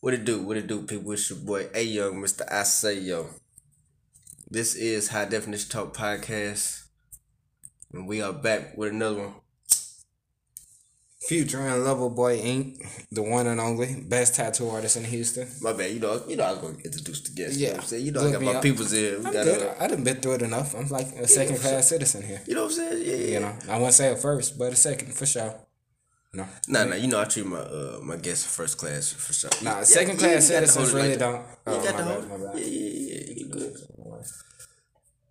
What it do? What it do, people? It's your boy A Young, Mr. I Say Yo. This is High Definition Talk Podcast. And we are back with another one. Future and Lover Boy Inc., the one and only best tattoo artist in Houston. My bad, you know, you know I was gonna introduce the guests. You know Yeah. what I'm saying? You know I got my up. people's here. We I'm got good. uh, I done been through it enough. I'm like a second class citizen here. you know what I'm saying? Yeah, yeah. You know, I wouldn't say a first, but a second for sure. No, Nah, nah, you know I treat my uh my guests first class for sure. nah, Yeah, second yeah, class you got citizens really like don't. You Oh, got my to bad, hold my bad. Yeah, yeah, yeah. You good?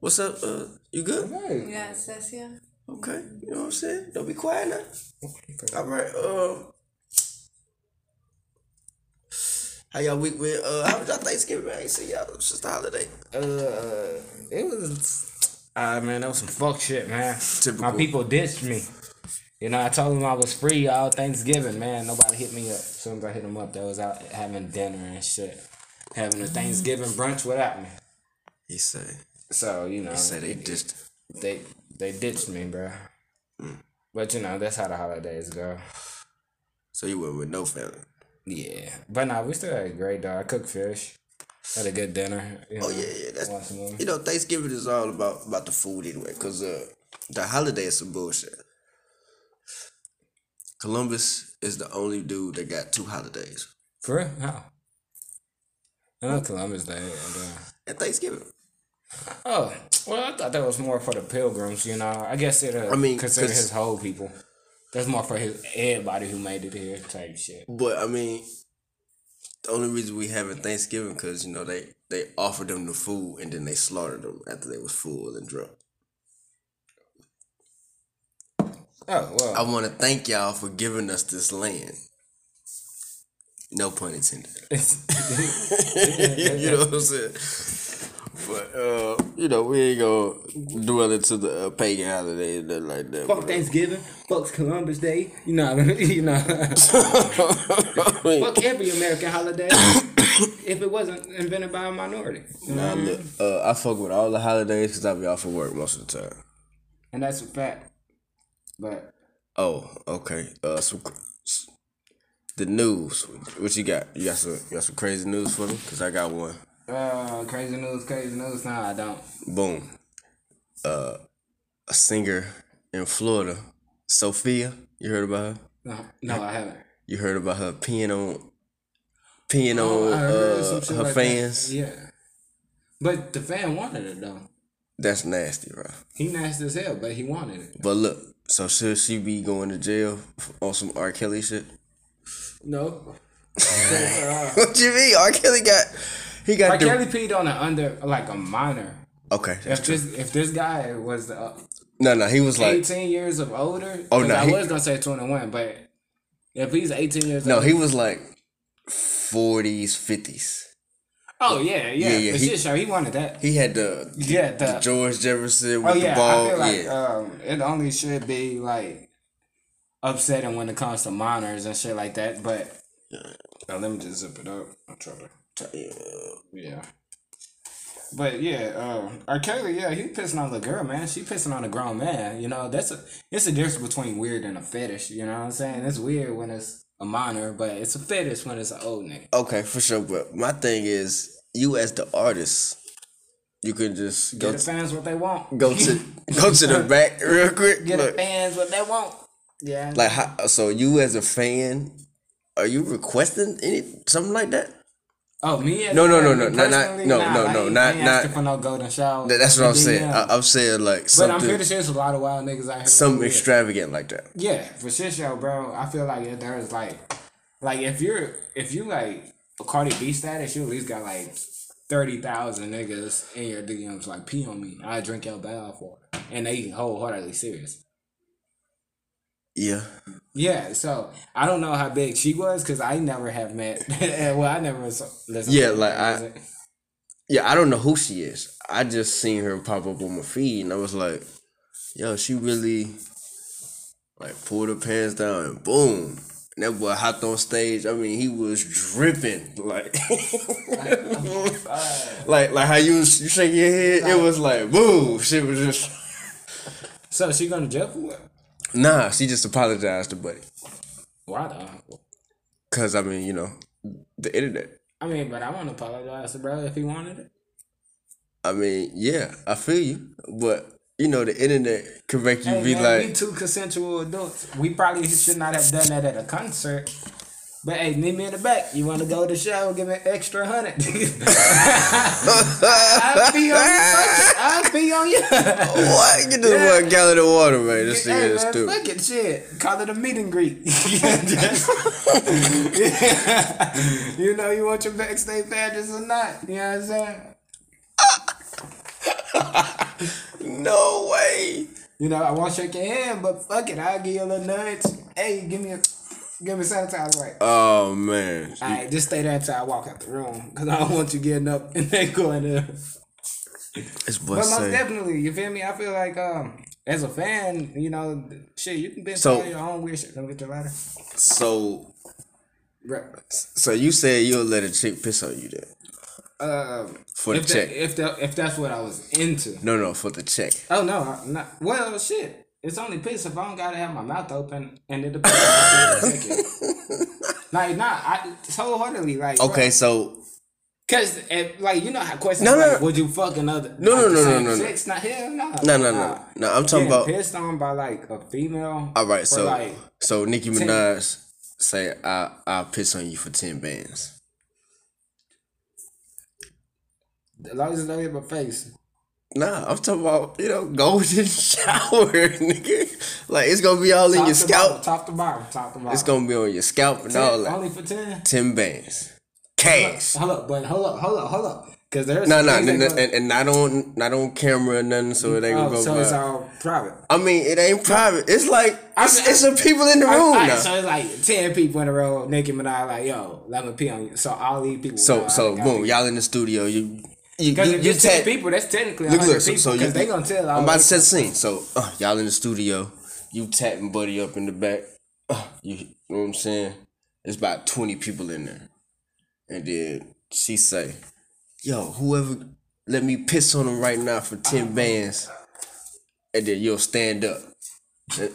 What's up? Uh, you good? Hey. Yeah, Cecia. Okay. You know what I'm saying? Don't be quiet now. All right. Uh, how y'all week with? Uh, how was y'all Thanksgiving? Man? I ain't see y'all. It's just a holiday. Uh, it was. Ah man, that was some fuck shit, man. Typical. My people ditched me. You know, I told them I was free all Thanksgiving, man. Nobody hit me up. As soon as I hit them up, they was out having dinner and shit, having a Thanksgiving brunch without me. He said. So you know, He said they just. they they ditched me, bro. But you know, that's how the holidays go. So you went with no family. Yeah, but nah, we still had a great day. I cooked fish, had a good dinner. You know, Oh yeah, yeah. That's you know Thanksgiving is all about about the food anyway. Cause uh, the holiday is some bullshit. Columbus is the only dude that got two holidays For real? How? I know Columbus Day. And, uh, and Thanksgiving. oh, well, I thought that was more for the pilgrims. You know, I guess it. Uh, I mean, consider his whole people. That's more for his everybody who made it here type shit. But I mean, the only reason we having Thanksgiving because you know they they offered them the food and then they slaughtered them after they was full and drunk. Oh well. I want to thank y'all for giving us this land. No pun intended. you know what I'm saying? But uh, you know we ain't gonna dwell into the uh, pagan holiday and nothing like that. Fuck but, Thanksgiving. Fuck Columbus Day. You know, you know. I mean, fuck every American holiday. if it wasn't invented by a minority. You know? nah, look, uh, I fuck with all the holidays because I be off of work most of the time. And that's a fact. But Oh, okay. Uh, some the news. What you got? You got some you got some crazy news for me? Cause I got one. uh, crazy news, crazy news. Nah, I don't. Boom. Uh, a singer in Florida, Sophia. You heard about her? No, no, I haven't. You heard about her peeing on peeing Oh, on uh, her like that. fans? Yeah. But the fan wanted it though. That's nasty, bro. He nasty as hell, but he wanted it. But look, so should she be going to jail on some R. Kelly shit? No. What you mean? R. Kelly got he got R. the- Kelly peed on an under like a minor. Okay, that's If true. this if this guy was uh, No, no, he was like 18 years of older, Oh no, I he- was gonna say 21, but if he's 18 years No, old, he was like forties, fifties. Oh yeah, yeah, Yeah, yeah, he- shit show, he wanted that. He had the, Yeah, the the, George Jefferson with oh the ball. I feel like yeah, um, it only should be like upsetting when it comes to minors and shit like that. But Now, let me just zip it up. I'm trying to. Yeah. But yeah, uh, R. Kelly, yeah, he pissing on the girl, man. She pissing on a grown man. You know, that's a it's a difference between weird and a fetish. You know what I'm saying? It's weird when it's a minor, but it's a fetish when it's an old nigga. okay, for sure. But my thing is, you as the artist, you can just go Get the fans what they want. go to go to the back real quick. Get the fans what they want. Yeah. like, how, so you as a fan, are you requesting any something like that? Oh, me? as No, no, no, no, not- not- no, Nah, no, I no, not- not- for no golden shower. That- That's what I'm saying. I, I'm saying like something. but I'm pretty sure there's a lot of wild niggas out here. something extravagant like that. Yeah, for shit show, bro. I feel like if there's like, like if you're if you like a Cardi B status, you at least got like thirty thousand niggas in your DMs like pee on me. I drink your bath for, and they wholeheartedly serious. Yeah. Yeah, so I don't know how big she was because I never have met. well, I never listened. Yeah, like, I- Yeah, I don't know who she is. I just seen her pop up on my feed, and I was like, "Yo, she really like pulled her pants down and boom." And that boy hopped on stage. I mean, he was dripping like, like, like how you was, you shake your head. It was like boom. Shit was just So she going to jail for what? Nah. She just apologized to Buddy, Why though? cause I mean, you know, the internet. I mean, but I want to apologize to bro if he wanted it. I mean, yeah, I feel you, but you know, the internet can make you Hey, be man, like, we two consensual adults. We probably should not have done that at a concert. But hey, meet me in the back. You want to go to the show? Give me an extra hundred. I'll be on you. I'll be on you. "What? Get this Yeah. one gallon of water, man. This thing is stupid." fuck it, shit. Call it a meet and greet. you know you want your backstage badges or not? You know what I'm saying? No way. You know I want to shake your hand, but fuck it, I'll give you a little nudge. Hey, give me a, give me sanitizer right. Oh man, All right, just stay there until I walk out the room, cause I don't want you getting up and then going there. It's But most definitely, you feel me? I feel like um, as a fan, you know, shit, you can be So- your own weird shit. Come get your ladder. So, so you said you'll let a chick piss on you then Um, for the if check? if that if that's what I was into. no, no, for the check. Oh no, I'm not. Well, shit. It's only piss if I don't gotta have my mouth open and it depends. on the second. like, nah, I wholeheartedly like. Okay, so Cause if, like you know how questions No, no, like no. would you fuck another No, like, no, no, no, no, no. sex? Not hell no. no, no, no, no. I'm talking about. pissed on by like a female. All right, for, so like so Nicki Minaj say I I'll piss on you for ten bands. as long as it's not in my face. Nah, I'm talking about you know golden shower, nigga. Like it's gonna be all in your to scalp. bottom, top to bottom, top to bottom. It's gonna be on your scalp and Ten- all that. only for ten. Ten bands, cash. Hold up, but hold up, hold up, hold up. Cause there's No, no, things and, and, and not on not on camera or nothing, so it ain't oh, gonna Oh, go. so it's all private. I mean, it ain't private. It's like it's, I- it's some people in the All room right, so it's like ten people in a row. Nicki Minaj like, yo, let me pee on you. So all these people. So uh, so boom, y'all in the studio. You you Because you, if you ten people, that's technically Look, look. So, people. so you, they gonna tell. I'm about to set the scene. So uh, y'all in the studio. You tapping buddy up in the back. Uh, you, you know what I'm saying? It's about twenty people in there, and then she say, "Yo, whoever let me piss on him right now for ten bands," and then you'll stand up.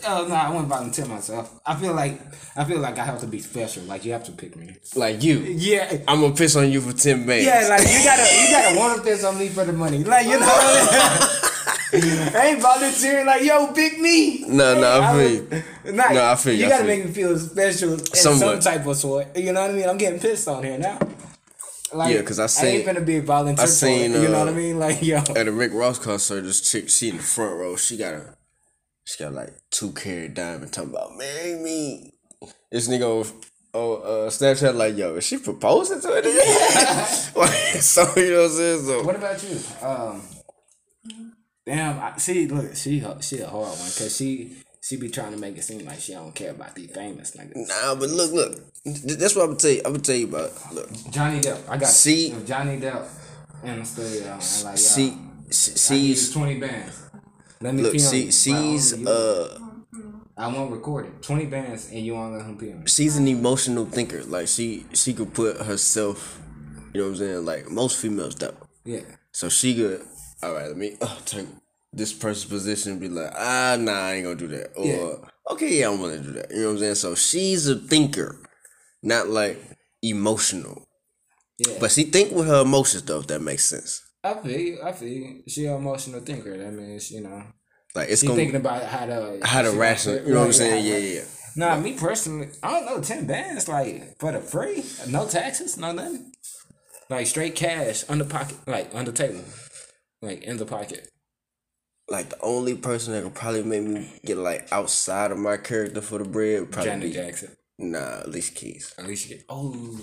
Oh no, I wouldn't volunteer myself. I feel like I feel like I have to be special. Like you have to pick me. Like you, Yeah. I'm gonna piss on you for ten bands. Yeah, like you gotta you gotta want to piss on me for the money. Like you know I ain't volunteering like yo, pick me. No, no, I feel Nah, No, I feel you, You gotta feel make me feel special in Somewhat. some type of sort. You know what I mean? I'm getting pissed on here now. Like, Yeah, 'cause I I seen- ain't gonna be a volunteer. I seen, for it, you know uh, what I mean? Like yo, at a Rick Ross concert, this chick, she in the front row. She got a, she got like two carat diamond talking about marry me. This nigga on, on uh, Snapchat like, yo, is she proposing to it? so you know what I'm saying? So what about you? Um, damn, I, see, look, she she a hard one because she she be trying to make it seem like she don't care about these famous niggas. nah, but look, look, that's what I'm gonna tell you. I'm gonna tell you about. Look, Johnny Depp, I got See- Johnny Depp in the studio and like, she, yo, she I need she's twenty bands. Let me look, she she's uh I won't record it. Twenty bands and you won't let him pee on me. she's an emotional thinker. Like she she could put herself, you know what I'm saying? Like most females don't. Yeah. So she could, all right, let me uh, take this person's position and be like, ah, nah, I ain't gonna do that. Or, Yeah. okay, yeah, I'm gonna do that. You know what I'm saying? So she's a thinker, not like emotional. Yeah. But she think with her emotions though, if that makes sense. I feel you. I feel you. She an emotional thinker. That means, you know, Like it's she gonna thinking about how to how to she You know what I'm saying? right, Yeah, yeah. Nah, me personally, I don't know. Ten bands like for the free, no taxes, no nothing. Like straight cash under pocket, like under table, like in the pocket. Like the only person that could probably make me get like outside of my character for the bread would probably Janet be Jackson. nah, Alicia Keys. At least you get. Oh,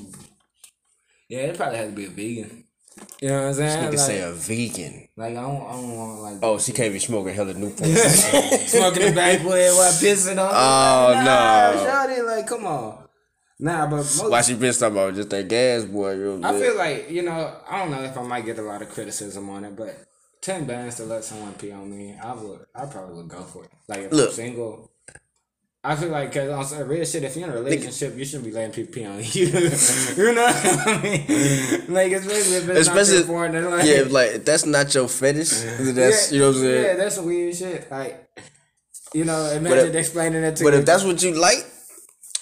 yeah, it probably had to be a vegan. You know what I'm saying? Nigga Like, say a vegan. like I don't, I don't want like Oh, she can't be smoking hella Newport. smoking the backwood while pissing on. Oh, me. no. Shawty, like come on. Nah, but most, Why she been talking about just that gas boy? You know I feel like you know I don't know if I might get a lot of criticism on it, but ten bands to let someone pee on me, I would, I probably would go for it. Like if Look. I'm single. I feel like, cause on some real shit, if you're in a relationship, you shouldn't be letting people pee on you. you know what I mean? Like, especially if it's Especially, not partner. Like, yeah, like if that's not your fetish. That's yeah, you know what I'm saying. Yeah, that's some weird shit. Like, you know, imagine if- explaining it to but you. if that's what you like,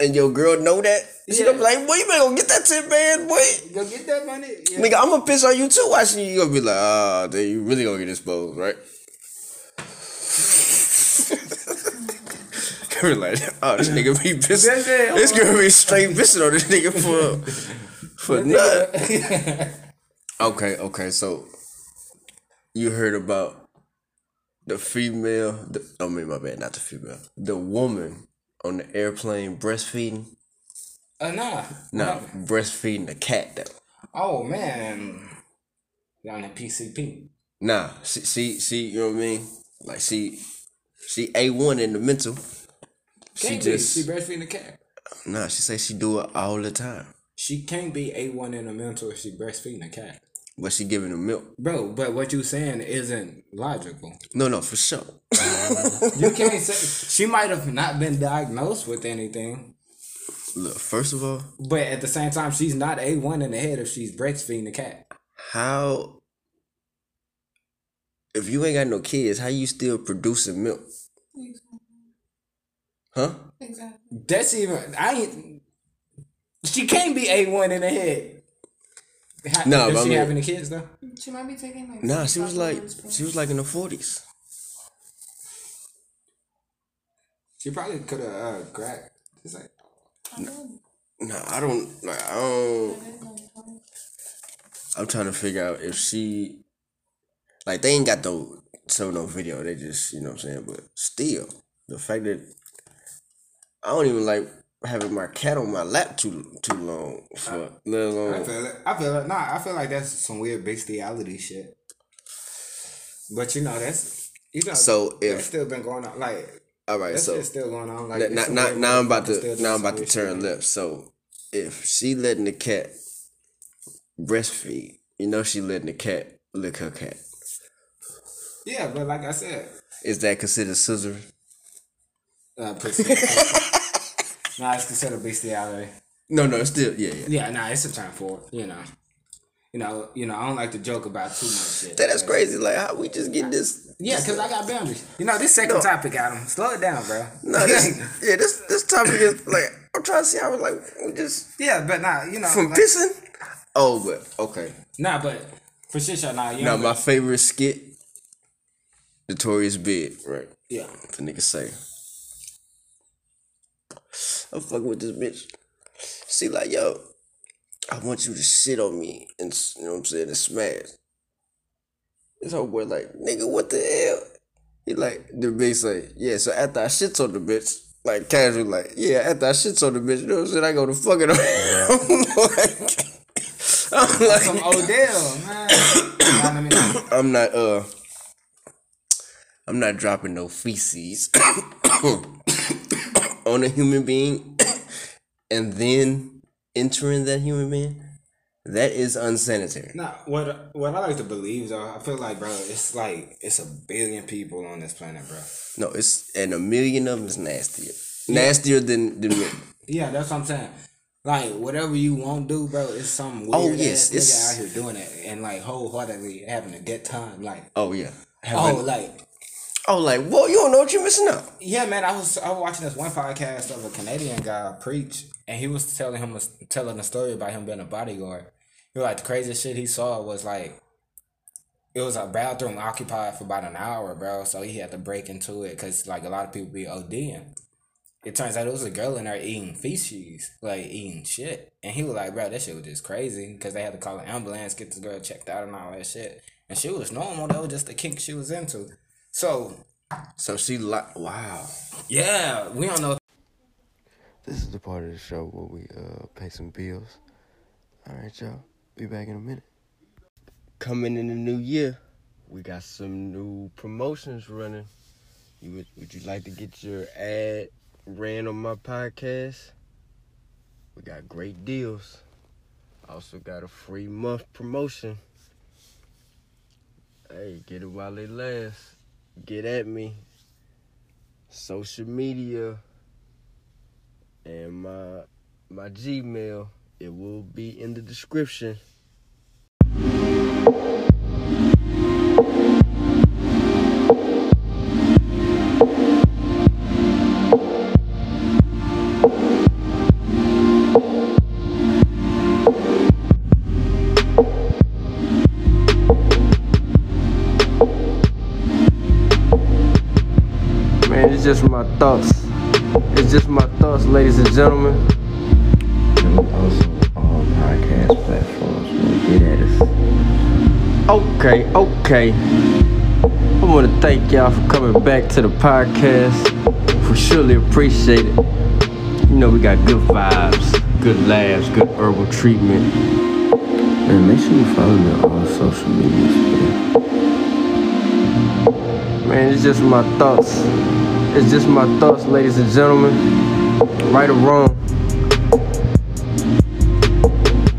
and your girl know that, yeah. she gonna be like, boy, you better go get that tip man, boy. Go get that money. Yeah. Nigga, I'm gonna piss on you too watching you. You gonna be like, ah, oh, you really gonna get exposed, right? Like, oh, this nigga be pissing. This girl be straight pissing on this nigga for for nut. okay, okay, so you heard about the female? The, I mean, my bad, not the female. The woman on the airplane breastfeeding. Uh, nah. Nah, breastfeeding the cat though. Oh man, down at PCP. Nah, see, see, see, you know what I mean? Like, see, she a one in the mental. Can't she just she breastfeeding the cat. Nah, she say she do it all the time. She can't be a one in the mental if she breastfeeding a cat. But she giving him milk, bro. But what you saying isn't logical. No, no, for sure. you can't say she might have not been diagnosed with anything. Look, first of all, but at the same time, she's not a one in the head if she's breastfeeding the cat. How? If you ain't got no kids, how you still producing milk? Huh? Exactly. That's even I ain't. She can't be a one in the head. How, no, does she I mean, have any kids though? She might be taking like. Nah, she was like she was like in the forties. She probably could have uh, cracked. It's like. No, I don't like. I don't. I'm trying to figure out if she, like, they ain't got no so no video. They just, you know what I'm saying. But still, the fact that I don't even like having my cat on my lap too too long for let alone. I feel it. I feel it. Nah, I feel like that's some weird bestiality shit. But you know that's you know so if still been going on like. All right, so still going on. Like now, now, now I'm about to now I'm about to turn left. So if she letting the cat breastfeed, you know she letting the cat lick her cat. Yeah, but like I said, is that considered scissor? Uh, nah, it's considered a bestiality. No, no, it's still yeah, yeah. Yeah, nah, it's a time for it. You know, you know, you know. I don't like to joke about too much shit. That's crazy. Like how we just get this. Yeah, because I got boundaries. You know, this second no. topic, Adam. Slow it down, bro. No, this, yeah, this this topic is like I'm trying to see how like we just. Yeah, but nah, you know, from like, pissing. Oh, but okay. Nah, but for sure, nah. You now, my favorite skit, Notorious B.I.G., right? Yeah. The nigga say. I'm fucking with this bitch. She like, yo, I want you to sit on me and you know what I'm saying and smash. This whole boy like, nigga, what the hell? He like the bitch like, yeah. So after I shits on the bitch, like casual, like, yeah. After I shits on the bitch, you know what I'm saying? I go to fuck it. I'm like, some Odell, man. I'm not uh. I'm not dropping no feces on a human being and then entering that human being, that is unsanitary. Nah, what what I like to believe though, I feel like, bro, it's like it's a billion people on this planet, bro. No, it's and a million of them is nastier, yeah. nastier than than men. Yeah, that's what I'm saying. Like whatever you won't do, bro, it's some weird oh, yes, ass it's, nigga out here doing it and like wholeheartedly having a good time. Like oh yeah, oh, having, oh like Was like, "Whoa, you don't know what you're missing out." Yeah, man. I was I was watching this one podcast of a Canadian guy preach, and he was telling him telling a story about him being a bodyguard. He was like the craziest shit he saw was like it was a bathroom occupied for about an hour, bro. So he had to break into it because like a lot of people be ODing. It turns out it was a girl in there eating feces, like eating shit, and he was like, "Bro, that shit was just crazy," because they had to call an ambulance, get this girl checked out, and all that shit. And she was normal. That was just the kink she was into. So, so she like wow. Yeah, we don't know. This is the part of the show where we uh pay some bills. All right, y'all. Be back in a minute. Coming in the new year, we got some new promotions running. You would, would you like to get your ad ran on my podcast? We got great deals. Also got a free month promotion. Hey, get it while it lasts get at me. Social media and my my Gmail. It will be in the description. Just my thoughts. It's just my thoughts, ladies and gentlemen. And also on podcast platforms. Get at us. Okay, okay. I want to thank y'all for coming back to the podcast. We surely appreciate it. You know, we got good vibes, good laughs, good herbal treatment. And make sure you follow me on all social medias, man. It's just my thoughts. It's just my thoughts, ladies and gentlemen. Right or wrong.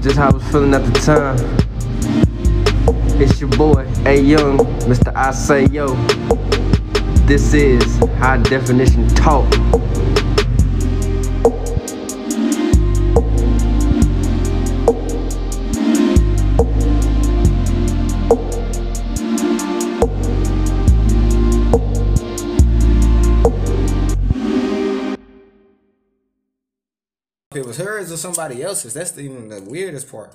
Just how I was feeling at the time. It's your boy, A Young, Mr. I Say Yo. This is High Definition Talk. Or somebody else's, that's the, even the weirdest part.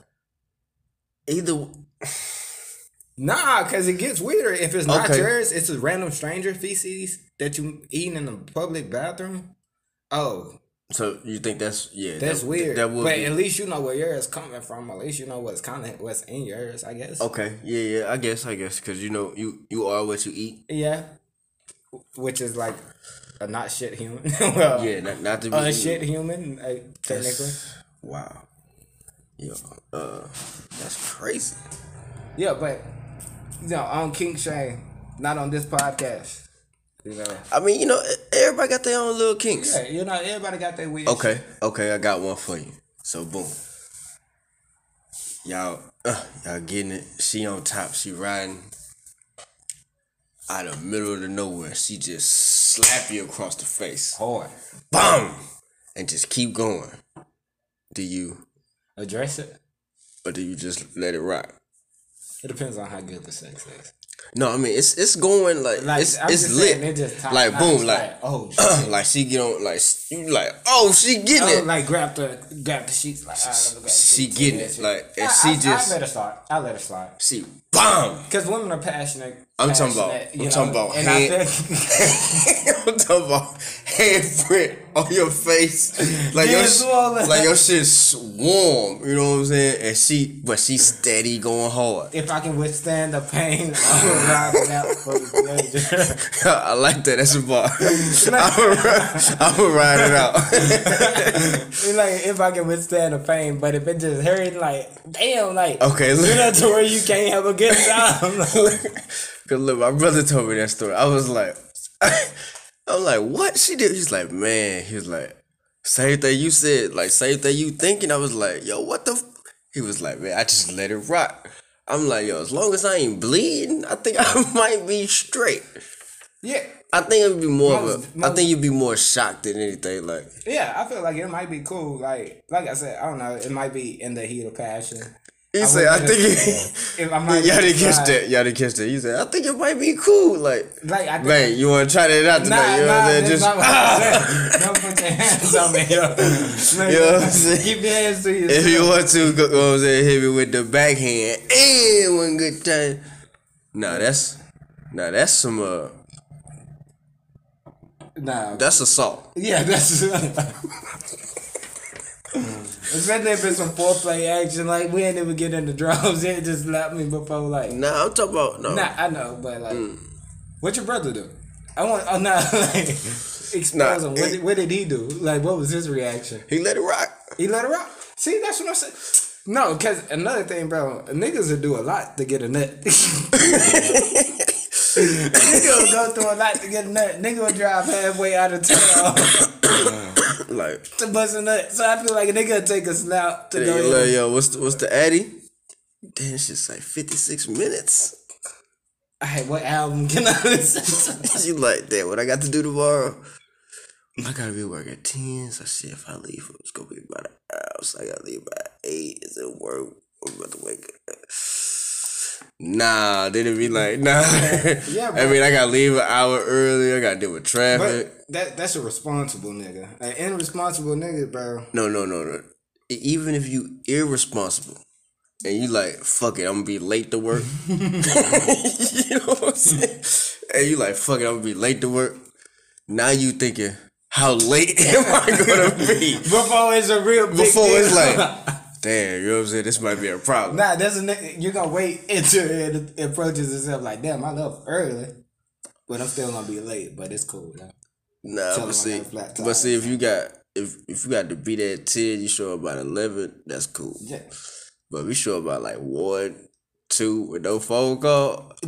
Either Nah, because it gets weirder. If it's not Okay. yours, it's a random stranger feces that you eating in a public bathroom. Oh, so you think that's yeah that's that, weird. That would but be, at least you know where yours coming from. At least you know what's kind of what's in yours. I guess. okay yeah yeah I guess I guess because you know you you are what you eat Yeah. Which is like a not shit human. well, yeah not, not to be a shit human, uh, technically. wow yeah uh that's crazy Yeah, but you know, on King Shane, not on this podcast. You know. I mean you know everybody got their own little kinks Yeah, you know, everybody got their weird. okay okay I got one for you so boom y'all uh, y'all getting it she on top she riding out of the middle of the nowhere she just slap you across the face Hard. Boom! And just keep going. Do you Address it. or do you just let it rock? It depends on how good the sex is. No, I mean it's it's going like, Like it's I'm it's lit. saying, like boom, like, oh shit. like she get on like you like oh she getting Oh, it. like grab the grab the sheets like right, ah, me grab She getting it, like, and I, she I, just- I let her slide. I let her slide. she bomb. Because women are passionate. I'm talking about- I'm talking about and hand- I'm talking about handprint on your face, like your it's all that. like your shit's warm. You know what I'm saying? And she, but she steady going hard. if I can withstand the pain, I will ride it out for the pleasure. I like that. That's a bar. I'm gonna ride it out. Like if I can withstand the pain, but if it just hurts, like damn, like Okay, look. know to where you can't have a good time. Cause look, my brother told me that story. I was like, I'm like, what she did? He's like, man. He was like, same thing you said, like same thing you thinking. I was like, yo, what the? F-? He was like, man, I just let it rock. I'm like, yo, as long as I ain't bleeding, I think I might be straight. yeah, I think it'd be more of Most- a. I think you'd be more shocked than anything. Like, yeah, I feel like it might be cool. Like, like I said, I don't know. It might be in the heat of passion. He I said, I think. If I might Y'all didn't catch that. Y'all didn't catch that. He said, I think it might be cool. Like, Like I think, man, you want to try that out Nah, tonight? you know what I'm saying? Just, not what I'm. Don't put your hands on me, yo. Like, You know what I'm saying? Keep your hands to yourself. If you want to, go, you know what I'm saying, hit me with the backhand and one good time. Nah, that's nah, that's some uh, Nah, that's assault. yeah, that's. Especially if it's some foreplay action, like we ain't even get in the drums. It just slapped me before, like. Nah, I'm talking about no. Nah, I know, but like, Mm. what your brother do? I want. Oh, nah, like, expose Nah, him. What did, what did he do? Like, what was his reaction? He let it rock. He let it rock. See, that's what I'm saying. No, because another thing, bro, niggas will do a lot to get a nut. nigga will go through a lot to get a nut. Nigga will drive halfway out of town Like, to bust a nut. So I feel like a nigga take a snap to hey, go like, in. yo, what's the, what's the addy? Damn, it's just like 56 minutes. Alright, what album can I listen to? you like that? What I got to do tomorrow? I gotta be work at 10, so shit, if I leave, it's gonna be about an house. I gotta leave by 8. Is it work? I'm about to wake up. Nah, then it be like, nah. Yeah, I mean, I gotta leave an hour early. I gotta deal with traffic. But that that's a responsible nigga. An irresponsible nigga, bro. No, no, no, no. Even if you irresponsible and you like, fuck it, I'm gonna be late to work. you know what I'm saying? And you like, fuck it, I'm gonna be late to work. now you thinking, how late am I gonna be? Before it's a real big Before it's like, damn, you know what I'm saying? This might be a problem. Nah, that's a you're gonna wait until it approaches itself like, damn, I left early, but I'm still gonna be late. But it's cool. Nah, Tell but see, but see, if you got if if you got to be there at ten, you show up about eleven, that's cool. Yeah. But we show up about like one, two with no phone call.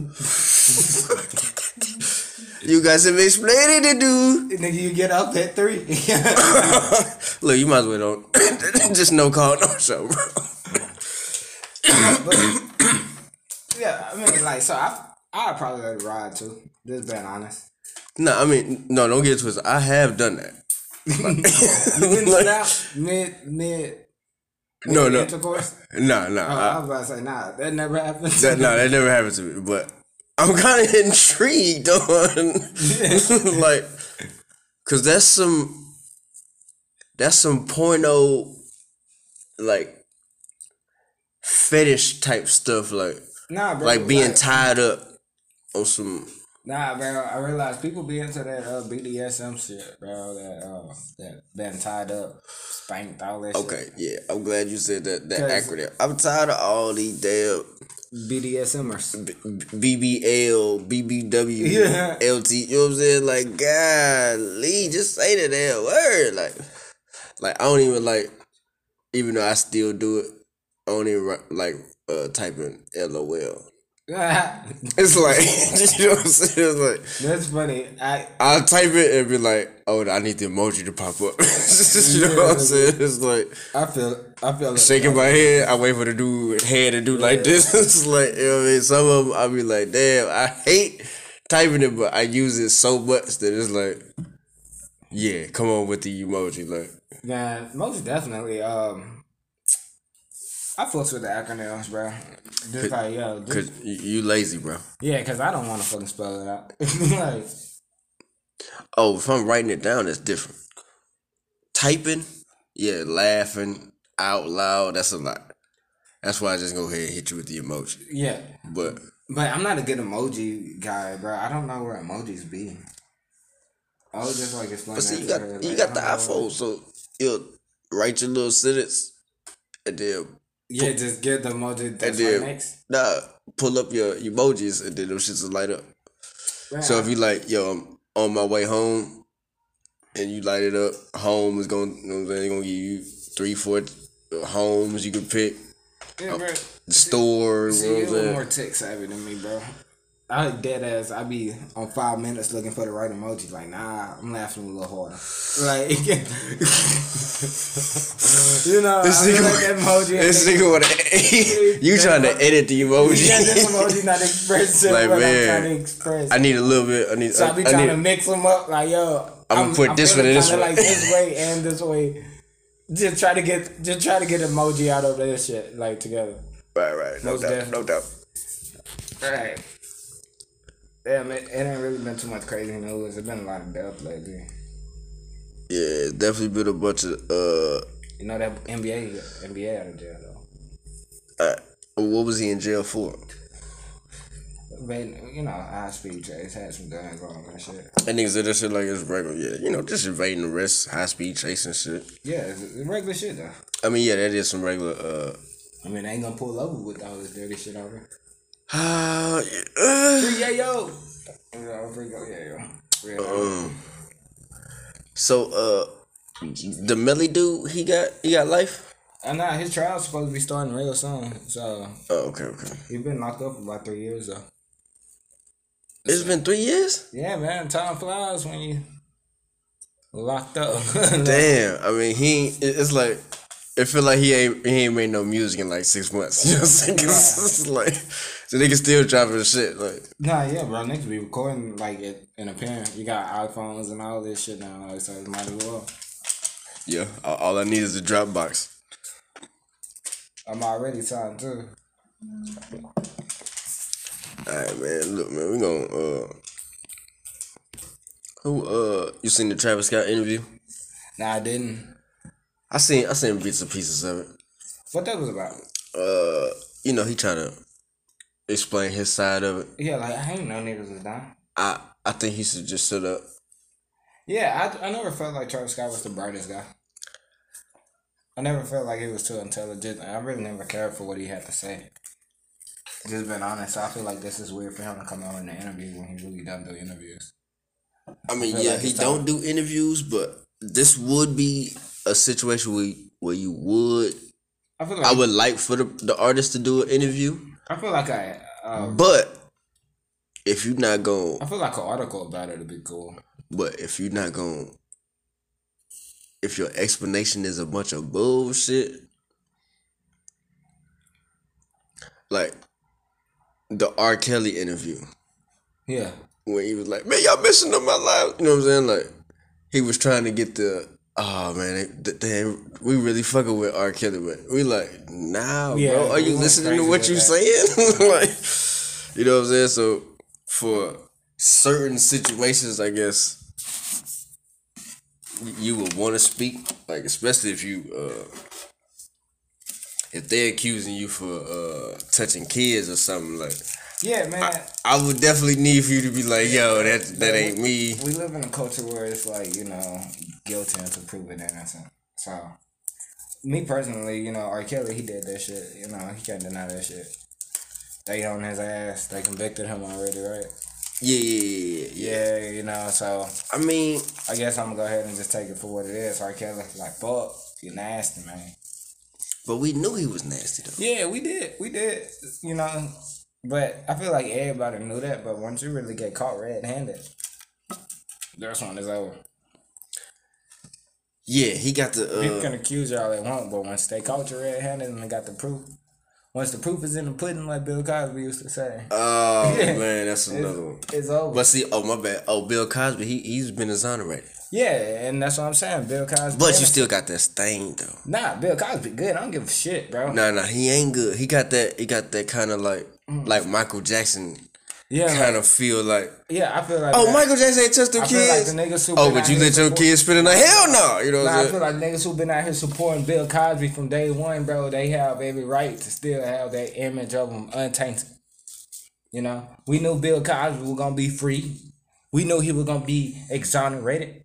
you got some explaining to do. Nigga, you get up at three. Look, you might as well don't just no call, no show, bro. yeah, I mean, like, so I I probably let it ride too. Just being honest. No, I mean, no, don't get twisted. I have done that. You been Like- out mid mid No, no, intercourse? no, no. Oh, I- I was about to say, nah, that never happened. That no, that never happened to me. But I'm kind of intrigued on like, cause that's some that's some porno like fetish type stuff, like nah, bro. like being tied up on some. Nah, bro. I realize people be into that uh, BDSM shit, bro. That uh, that been tied up, spanked, all that. Okay, yeah, I'm glad you said that that acronym. I'm tired of all these damn. BDSMers. B- BBL, BBW, Yeah. LT. You know what I'm saying? Like, golly, just say the damn word. Like, like I don't even like, even though I still do it. I don't even like uh typing LOL. It's like, you know what I'm saying? It's like That's funny. I I'll type it and be like, oh, I need the emoji to pop up. you know what I'm saying? It's like I feel I feel it. shaking my head. I wait for the dude head to do like this. it's like you know what I mean. Some of them I'll be like, damn, I hate typing it, but I use it so much that it's like, yeah, come on with the emoji, look. Man, most definitely. Um, I fucks with the acronyms, bro. Just like yo, just, Cause you, you lazy, bro. yeah, cause I don't want to fucking spell it out. like, Oh, if I'm writing it down, it's different. Typing, yeah, laughing out loud, that's a lot. That's why I just go ahead and hit you with the emoji. yeah, But but I'm not a good emoji guy, bro. I don't know where emojis be. I was just like explain but see, you got her, you like, got the iPhone, so you'll write your little sentence and then Yeah, just get the emoji that's then- next. nah, pull up your emojis and then those shits will light up. Man, So if you like, yo, I'm on my way home, and you light it up, home is going, you know what I'm saying, gonna give you three, four uh, homes you can pick, yeah, bro. the store, See, you know you're what a I'm little more tech savvy than me, bro. I dead ass. I be on five minutes looking for the right emoji. Like, nah, I'm laughing a little harder. Like, you know, This I nigga, like emoji. this nigga wanna, you trying to edit the emoji. Yeah, this emoji not expressing Like, man, I'm trying to express. I need a little bit. I need. so I I, be I trying need, to mix them up. Like, yo, I'ma put this one and this one. like this way and this way. Just try to get, just try to get emoji out of this shit like together. right, right, no Most doubt, definitely. no doubt. Alright. Damn, it, it ain't really been too much crazy news. It's been a lot of death lately. Yeah, it's definitely been a bunch of uh, You know that NBA, NBA out of jail though. uh what was he in jail for? But, you know, high speed chase had some guns on and shit. That nigga said that shit like it's regular. Yeah, you know, just invading the rest, high speed chasing shit. Yeah, it's, it's regular shit though. I mean, yeah, that is some regular. uh I mean, they ain't gonna pull over with all this dirty shit over. Uh, uh Free yeah yo. Yeah, free go yeah yo. Um, So, uh, the Melly dude, he got he got life. And nah, his trial's supposed to be starting real soon. So Oh, okay, okay. He's been locked up for about three years though. It's been three years. Yeah, man, time flies when you locked up. Damn. I mean, he. It's like it feel like he ain't he ain't made no music in like six months. You know what I'm saying? 'Cause it's like so they can still dropping shit. Like Nah, yeah, bro. Niggas be recording like it in a pen. You got iPhones and all this shit now, like, so it might as well. yeah, all, all I need is a Dropbox. I'm already signed too. All right, man. Look, man, we gonna uh. Who uh you seen the Travis Scott interview? Nah, I didn't. I seen I seen bits and pieces of it. What that was about? Uh, you know he trying to explain his side of it. Yeah, like I ain't no niggas was down. I I think he should just sit up. Yeah, I, I never felt like Travis Scott was the brightest guy. I never felt like he was too intelligent. I really never cared for what he had to say. Just been honest, I feel like this is weird for him to come out in the interview when he really doesn't do interviews. I mean, feel yeah, like he don't do interviews, but this would be a situation where where you would. I feel like I would like for the the artist to do an interview, I feel like I uh, but if you're not going, I feel like an article about it would be cool. but if you're not going, if your explanation is a bunch of bullshit, like the R. Kelly interview. Yeah. when he was like, "Man, y'all missing up my life." You know what I'm saying? Like he was trying to get the. Oh man, they, they, we really fucking with R. Kelly, but we like, nah, Yeah, bro. Are you listening to what you saying? like, you know what I'm saying? So for certain situations, I guess you would want to speak, like especially if you uh if they're accusing you for uh touching kids or something like. Yeah, man. I would definitely need for you to be like, yo, that that ain't me. we live in a culture where it's like you know guilty until proven innocent. So, me personally, you know, R. Kelly, he did that shit. You know, he can't deny that shit. They on his ass. They convicted him already, right? Yeah, yeah, yeah, yeah, you know. So I mean, I guess I'm gonna go ahead and just take it for what it is. R. Kelly, like fuck, you nasty man. but we knew he was nasty though. Yeah, we did, we did. You know, but I feel like everybody knew that. But once you really get caught red-handed, that's when it's over. Yeah, he got the. People Uh, can accuse y'all they want, but once they caught you red-handed and they got the proof, once the proof is in the pudding, like Bill Cosby used to say, oh Yeah. man, that's another one. it's, over. But see, oh my bad. Oh, Bill Cosby, he he's been exonerated. yeah, and that's what I'm saying. Bill Cosby. But you still got that stain though. nah, Bill Cosby good. I don't give a shit, bro. Nah, nah, he ain't good. He got that. He got that kind of like like Michael Jackson yeah, kind of feel like. yeah. I feel like Oh, that- Michael Jackson ain't touched them I feel like kids. the niggas who oh, but you let your kids spit in the hell no. You know Nah, I feel like niggas who been out here supporting Bill Cosby from day one, bro, they have every right to still have that image of him untainted. You know, we knew Bill Cosby was gonna be free. We knew he was gonna be exonerated.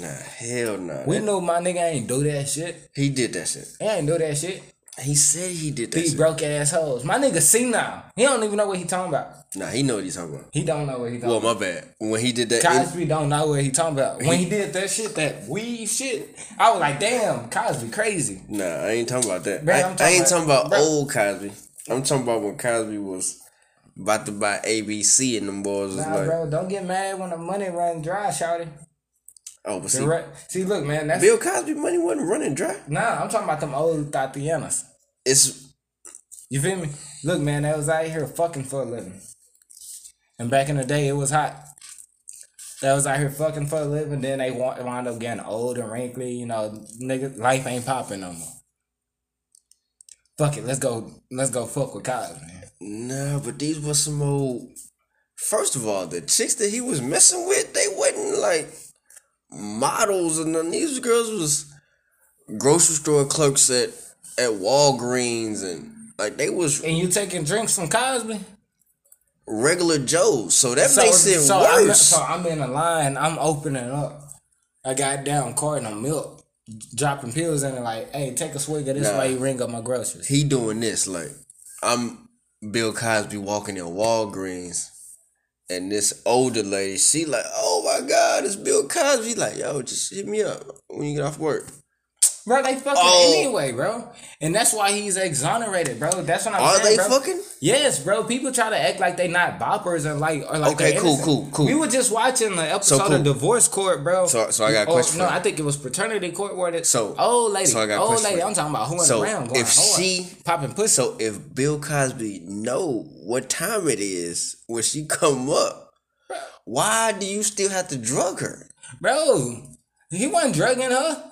Nah, hell no. We knew my nigga ain't do that shit. He did that shit. He ain't do that shit. He said he did that These shit. broke assholes. My nigga see now. He don't even know what he talking about. Nah, he know what he's talking about. He don't know what he talking Well, about. my bad. When he did that, Cosby don't know what he talking about. When he did that shit, that weed shit, I was like, damn, Cosby crazy. Nah, I ain't talking about that. Bro, I, I'm I talking ain't talking about about- bro. old Cosby. I'm talking about when Cosby was about to buy ABC and them boys was Nah, like, bro, don't get mad when the money run dry, shouty. Oh, but see, See, look, man, that's Bill Cosby money wasn't running dry. nah. I'm talking about them old Tatianas. It's You feel me? Look, man, that was out here fucking for a living. And back in the day, it was hot. They was out here fucking for a living. Then they wound up getting old and wrinkly. You know, nigga, life ain't popping no more. Fuck it, let's go. Let's go fuck with Cosby. nah, but these were some old. First of all, the chicks that he was messing with, they wasn't like models, and then These girls was grocery store clerks at at Walgreens, and like they was And you taking drinks from Cosby? regular Joe, So that makes it I'm, worse. so I'm in a line. I'm opening up a goddamn carton of milk, dropping pills in it. Like, hey, take a swig of this Nah. while you ring up my groceries. he doing this like I'm Bill Cosby walking in Walgreens and this older lady she like oh my god it's Bill Cosby. Like yo just hit me up when you get off work Bro, they fucking Oh. anyway, bro. And that's why he's exonerated, bro. That's what I'm are saying. Are they bro. fucking Yes, bro. People try to act like they not boppers and like or like Okay, cool, innocent. cool, cool. We were just watching the episode cool. of Divorce Court, bro. So- so I got a Or, question No, for you. I think it was paternity court where the So- old lady, so I got old oh, lady. I'm talking about who in So, the round going if she- popping pussy. so if Bill Cosby know what time it is when she come up why do you still have to drug her Bro, he wasn't drugging her.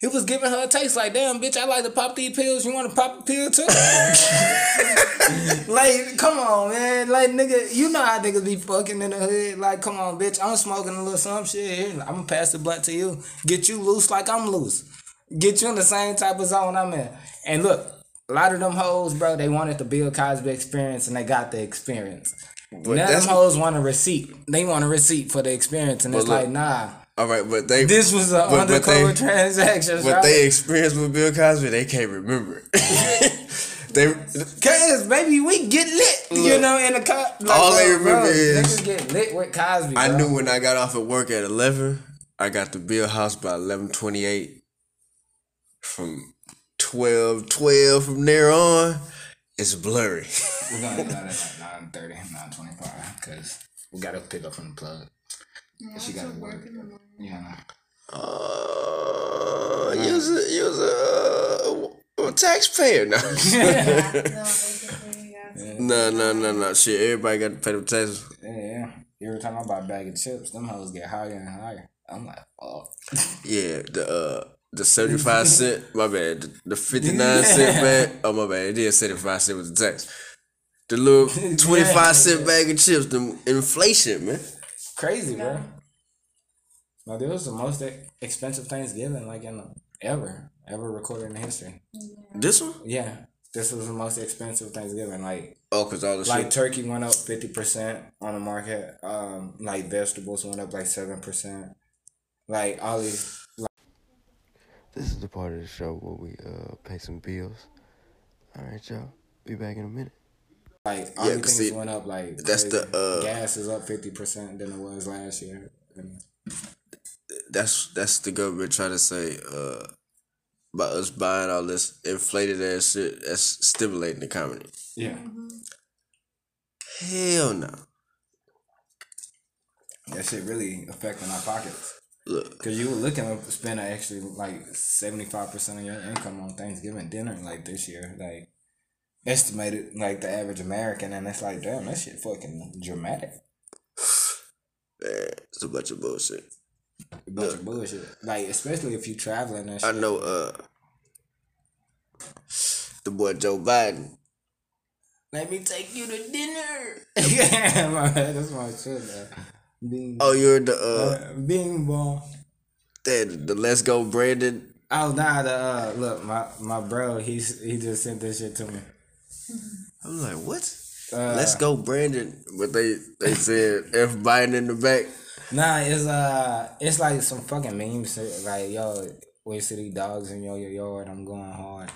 He was giving her a taste like, damn, bitch, I like to pop these pills. You want to pop a pill too? like, come on, man. Like, nigga, you know how niggas be fucking in the hood. Like, come on, bitch, I'm smoking a little some shit here. I'm going to pass the blunt to you. Get you loose like I'm loose. Get you in the same type of zone I'm in. And look, a lot of them hoes, bro, they wanted the Bill Cosby experience and they got the experience. But None of them hoes want a receipt. They want a receipt for the experience. And it's look, like, nah. All right, but they This was an but- but undercover they- transaction. What right? they experienced with Bill Cosby, they can't remember. they Cause baby, we get lit, you know, in the car. Like, all they remember bro, is- get lit with Cosby. I bro. knew when I got off at work at eleven, I got to Bill House by eleven twenty eight. From 12, 12 from there on, it's blurry. We're gonna do that at like 9 30, 9 25, because we gotta pick up from the plug. Yeah, She gotta work. work in the morning. Yeah. Uh, you was a, you was a, a taxpayer now. Yeah, no, yeah. no, no, no, no. Shit, everybody got to pay the taxes. Yeah, yeah. Every time I buy a bag of chips, them hoes get higher and higher. I'm like, oh. Yeah, the uh the seventy five cent, my bad. The, the fifty nine cent bag. Oh my bad, it is seventy five cent with the tax. The little twenty five cent bag of chips, the inflation, man. Crazy, bro. No, this was the most e- expensive Thanksgiving like in ever, ever recorded in history. This one? Yeah, this was the most expensive Thanksgiving. Like, Oh, cause all the like shit. turkey went up fifty percent on the market. Um, like vegetables went up like seven percent. Like all these, This is the part of the show where we uh pay some bills. All right, y'all. Be back in a minute. Like all Yeah, 'cause things see, went up. Like that's the, uh, gas is up fifty percent than it was last year. And That's that's the government trying to say uh about us buying all this inflated ass shit that's stimulating the economy. yeah, Hell no. that shit really affecting our pockets. Look, Cause you were looking to spend actually like seventy five percent of your income on Thanksgiving dinner like this year, like estimated like the average American, and it's like damn, that shit fucking dramatic. man, it's a bunch of bullshit. A bunch of bullshit. Like especially if you traveling and I know uh the boy Joe Biden. Let me take you to dinner. yeah, my, that's my shit, man. Bing, Oh, you're the uh uh, bing bong. that the Let's Go Brandon. Oh nah, the uh, look, my my bro, he's he just sent this shit to me. I'm like, what? Uh, Let's go, Brandon. But they they said F Biden in the back. Nah, it's uh, it's like some fucking memes. Like yo, see these dogs in your, your yard. I'm going hard.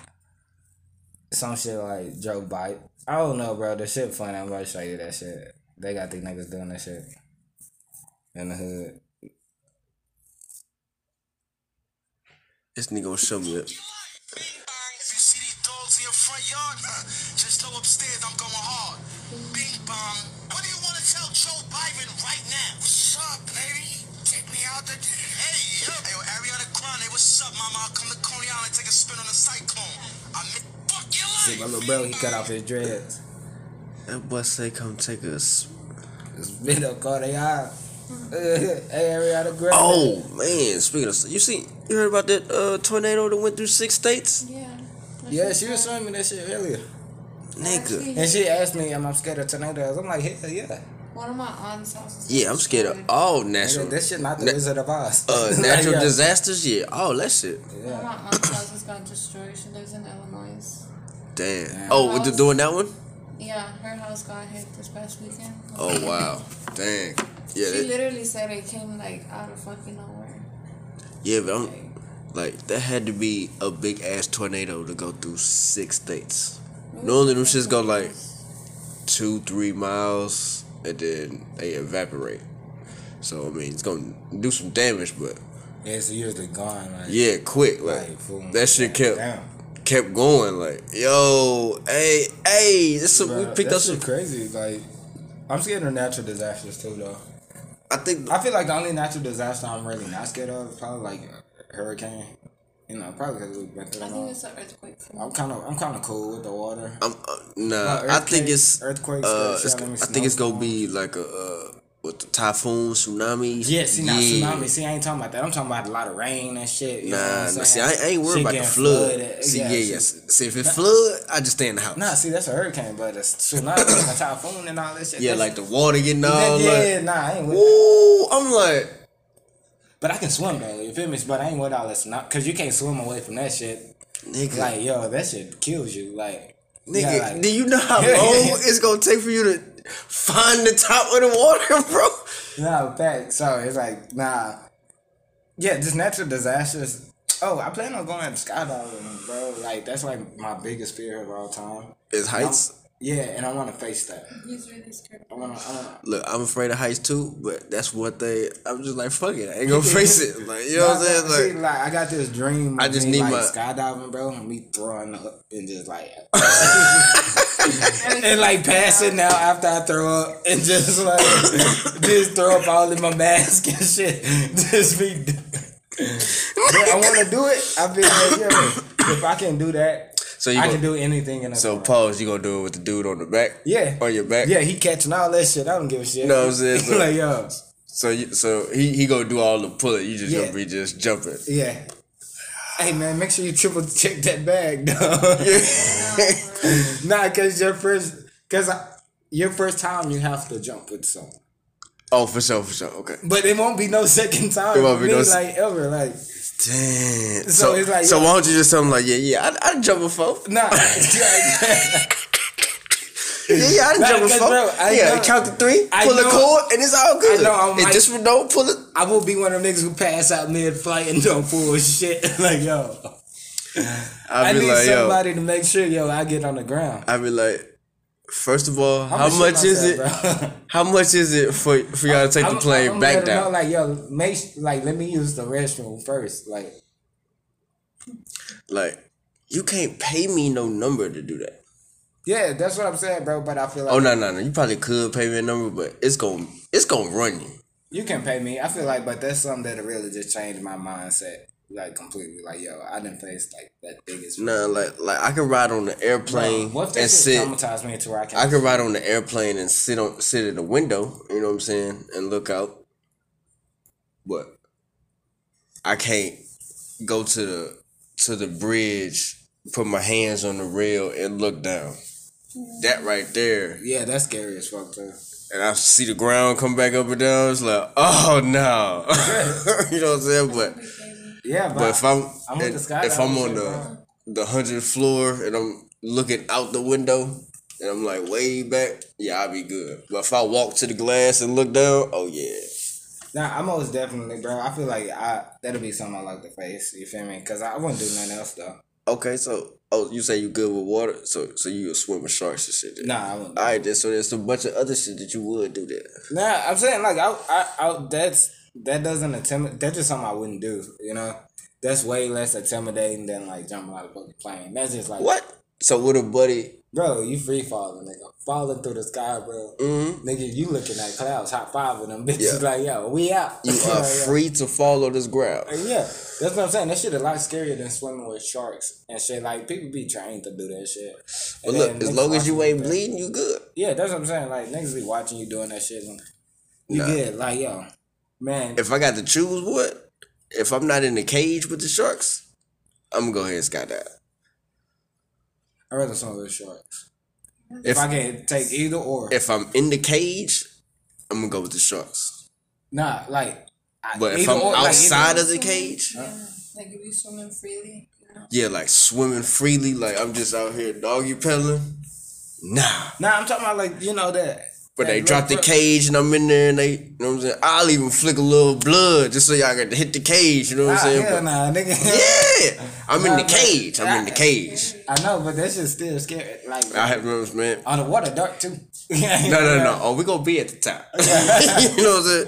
Some shit like Joe Bite. I don't know, bro. The shit funny. I'm about to show you that shit. They got these niggas doing that shit in the hood. This nigga gonna show me it. If you see these dogs in your front yard, just know upstairs I'm going hard. Bing bong. What do you want to tell Joe Biden right now? What's up, baby? Take me out to dinner. Hey, yo. Hey, yo, Ariana Grande, what's up, mama? I'll come to Coney Island, take a spin on the cyclone. I mean, fuck your See, my little bro, he cut off his dreads. That boy say come take us. It's been up, caught they hey, Ariana Grande. Oh man, speaking of you see you heard about that uh tornado that went through six states? Yeah. Yeah, she was showing me that shit earlier. Nigga. And she asked me, am I scared of tornadoes? I'm like, hell yeah. One of my aunt's houses. Yeah, I'm scared of all natural Nigga, This shit not the Na- Wizard of Oz. uh natural yeah. disasters, yeah, all that shit. One of my aunt's houses got destroyed. She lives in Illinois. Damn. Oh, what you House. doing that one? Yeah, her house got hit this past weekend. Oh wow. Dang. Yeah, She that, literally said it came like out of fucking nowhere. yeah, but I'm like that had to be a big ass tornado to go through six states. Normally them shits go like two, three miles and then they evaporate. So I mean it's gonna do some damage, but Yeah, it's usually gone. Like, yeah, quick. Like like, boom, that shit kept Damn. kept going. Like, yo, hey, hey, this some, we picked that up some. crazy. Like, I'm scared of natural disasters too, though. I think I feel like the only natural disaster I'm really not scared of is probably like a hurricane. You know, probably because we've been through I think it's an earthquake. I'm kind of, I'm kind of cool with the water. I'm uh, nah. I think it's earthquakes, Uh, it's, I think it's gonna be like a uh, with the typhoon, tsunamis. Yeah, see, now Yeah. tsunami. See, I ain't talking about that. I'm talking about a lot of rain and shit. You know what Nah, I'm nah, see, I, I ain't worried about the getting flood. flooded. See, yeah, shit- yes. See, if it flood, I just stay in the house. Nah, see, that's a hurricane, but a tsunami, a typhoon, and all that shit. yeah, that's- like the water getting all yeah, like. yeah, nah, I ain't with Woo! I'm like, But I can swim though, you feel me? But I ain't with all this not cause you can't swim away from that shit. nigga, Like, yo, that shit kills you. Like nigga, yeah, like- do you know how long it's gonna take for you to find the top of the water, bro? No, fact. So it's like, nah. Yeah, just natural disasters. Oh, I plan on going at skydiving, bro. Like that's like my biggest fear of all time. Is heights. Yeah, and I want to face that. He's really scared. I want to. I wanna, Look, I'm afraid of heights too, but that's what they. I'm just like, fuck it, I ain't gonna face it. Like, you know what I'm saying? See, Like, like I got this dream. I just me, need like, my- skydiving, bro, and me throwing up and just like and like passing out after I throw up and just like just throw up all in my mask and shit. Just be. But I want to do it. I feel like yo, if I can do that, so you I gonna, can do anything in a so car. pause. You gonna do it with the dude on the back? Yeah. on your back. Yeah, he catching all that shit. I don't give a shit. know what I'm saying? So- like yo, So you, so he he gonna do all the pulling. You just Yeah. gonna be just jumping. yeah. Hey man, make sure you triple check that bag, dog. Yeah. Nah, cause your first, cause I, your first time you have to jump with someone, Oh, for sure, for sure. Okay. but it won't be no second time. It won't be me, no like ever, like Damn. So So, it's like, so yo- why don't you just tell him like, yeah, yeah, I I jump before. nah. Yeah, yeah, I Nah, jump before. bro, I yeah, know- count to three, I pull the cord, and it's all good. I know, I'm like- just don't pull it. I will be one of them niggas who pass out mid flight and don't pull shit. like yo, I need like, yo, somebody to make sure yo I get on the ground. I'll be like, first of all, how, I'ma much is it? myself. How much is it for for y'all to take the I'm- plane I'm back down? Know, like yo, make like let me use the restroom first. Like like, you can't pay me no number to do that. yeah, that's what I'm saying, bro. But I feel oh, like Oh no, no, no. You probably could pay me a number, but it's gonna it's gonna run you. You can pay me. I feel like, but that's something that really just changed my mindset, like completely. Like, yo, I didn't face like that biggest. Nah, like like I could ride on the airplane what if and sit. traumatized me to where I I can't? could ride on the airplane and sit on sit at the window. You know what I'm saying, and look out. But I can't go to the to the bridge, put my hands on the rail, and look down. That right there, yeah, that's scary as fuck too. and I see the ground come back up and down. It's like, oh no, you know what I'm saying? But Yeah, but, but if I'm, I'm if, I'm on the the hundredth floor and I'm looking out the window and I'm like way back, yeah, I'll be good. But if I walk to the glass and look down, oh yeah, nah, I'm most definitely, bro. I feel like I that'll be something I like to face. You feel me? Because I wouldn't do nothing else though. okay. So oh, you say you good with water, so so you a swim with sharks and shit. Then. Nah, I wouldn't. All right, then. So there's a bunch of other shit that you would do there. Nah, I'm saying like I, I, I that's that doesn't intimidate. That's just something I wouldn't do. You know, that's way less intimidating than like jumping out of a fucking plane. That's just like What? So with a buddy, bro, you free falling, nigga, falling through the sky, bro. mm-hmm. Nigga, you looking at clouds, hot five of them bitches. Yeah. Like yo, we out. you are free to follow this ground. Yeah, that's what I'm saying. That shit a lot scarier than swimming with sharks and shit. Like people be trained to do that shit. But And look, as long as you ain't bleeding, you good. Yeah, that's what I'm saying. Like niggas be watching you doing that shit. And you Nah. good. Like yo, man. If I got to choose what, if I'm not in the cage with the sharks, I'm gonna go ahead and skydive. I'd rather swim with the sharks. If, If I can take either or. if I'm in the cage, I'm gonna go with the sharks. Nah, like. But if I'm or, outside either- of the cage, Yeah. Like if you swimming freely, you know. yeah, like swimming freely, like I'm just out here doggy pedaling. Nah. Nah, I'm talking about like you know that. But they drop the cage and I'm in there and they, you know what I'm saying? I'll even flick a little blood just so y'all get to hit the cage, you know what I'm ah, saying? hell But- nah, nigga. Yeah, I'm in the cage. I'm in the cage. I know, but that shit's still scary. Like I have remember, man. on the water, dark too. No, no, no. Oh, we gonna be at the top. you know what I'm saying?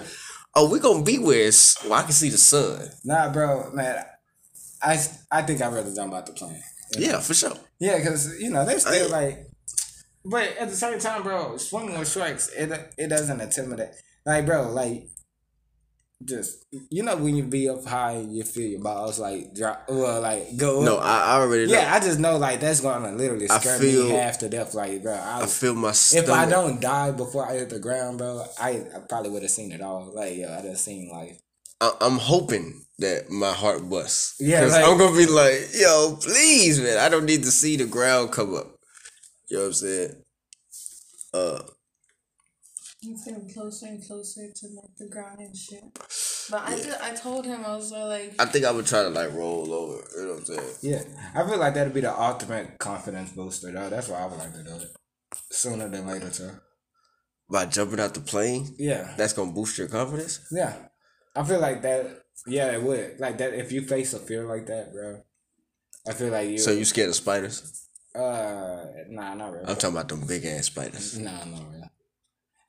Oh, we gonna be where it's where I can see the sun. Nah, bro, man. I I think I'd rather jump out the plane. Yeah, for sure. Yeah, because you know they're still I- like, but at the same time, bro, swimming with sharks, it it doesn't intimidate. Like, bro, like, just you know when you be up high, you feel your balls like drop, well, like go. No, up. I, I already know. yeah, I just know like that's gonna literally I scare feel- me half to death. Like, bro, I, I feel my stomach. if I don't die before I hit the ground, bro, I, I probably would have seen it all. Like, yo, I done seen like, I, I'm hoping that my heart busts. Yeah, like- I'm gonna be like, yo, please, man. I don't need to see the ground come up. You know what I'm saying? Uh, You getting closer and closer to like the ground and shit. But I did, I told him I was like, I think I would try to like roll over. You know what I'm saying? yeah, I feel like that'd be the ultimate confidence booster, though. That's why I would like to do it sooner than later, too. By jumping out the plane, Yeah, that's gonna boost your confidence. yeah. I feel like that Yeah, it would. Like that if you face a fear like that, bro. I feel like you So you scared of spiders? Uh nah not really. I'm talking about them big ass spiders. Nah, not really.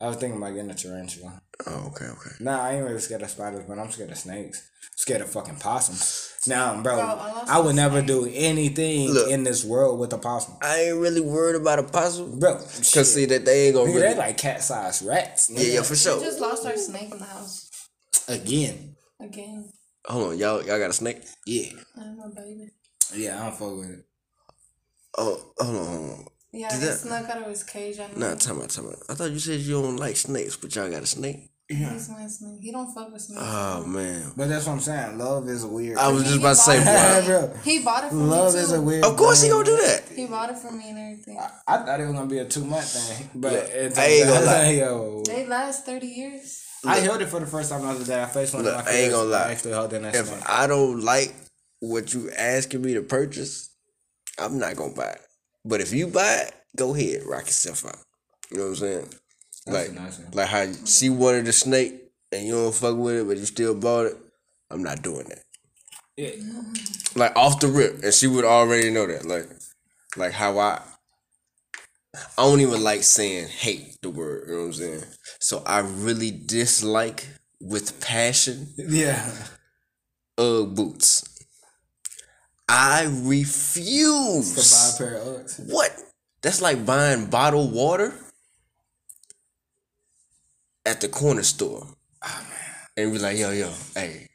I was thinking about getting a tarantula. Oh, okay, okay. Nah, I ain't really scared of spiders, but I'm scared of snakes. scared of fucking possums. Now, bro, Bro, I I would never snake. do anything Look. in this world with a possum. I ain't really worried about a possum. Bro, Cause see that they ain't gonna Nigga, really. they like cat sized rats. yeah, yeah, for sure. We sure. just lost our snake in the house Again. again. Hold on, y'all, y'all got a snake? Yeah. I'm a baby. Yeah, I don't fuck with it. Oh, hold on, hold on. Yeah, Did he that- snuck out of his cage. I Nah, know. time out, time out. I thought you said you don't like snakes, but y'all got a snake. He's my snake. He don't fuck with snakes. Oh man, But that's what I'm saying. Love is weird. I was just about to say, Yeah, bro. bro. He bought it for Love me too. is a weird. Of course he thing. gonna do that. He bought it for me and everything. I thought it was gonna be a two month thing, but Look, it's I ain't gonna lie. Yo, They last thirty years. I held it for the first time the other day. I faced one Look, of my I ain't gonna lie. Actually holding that If snake. I don't like what you asking me to purchase, I'm not gonna buy it. But if you buy it, go ahead, rock yourself out. You know what I'm saying? That's like, nice like how she wanted the snake and you don't fuck with it, but you still bought it. I'm not doing that. Yeah. Like off the rip, and she would already know that. Like, like how I. I don't even like saying hate the word. You know what I'm saying? So I really dislike with passion Yeah. Ugg boots. I refuse. To buy a pair of Uggs. What? That's like buying bottled water at the corner store. And be like, yo, yo, hey,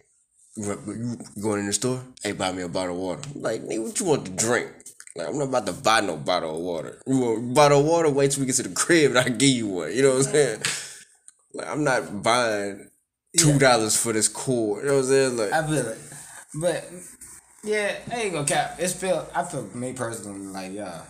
you going in the store? Hey, buy me a bottle of water. I'm like, nigga, what you want to drink? Like, I'm not about to buy no bottle of water. You want bottle of water? Wait till we get to the crib and I give you one. You know what I'm saying? Like, I'm not buying two dollars for this cord. You know what I'm saying? Like, I feel it. But yeah, I ain't gonna cap. It's feel I feel me personally like yeah.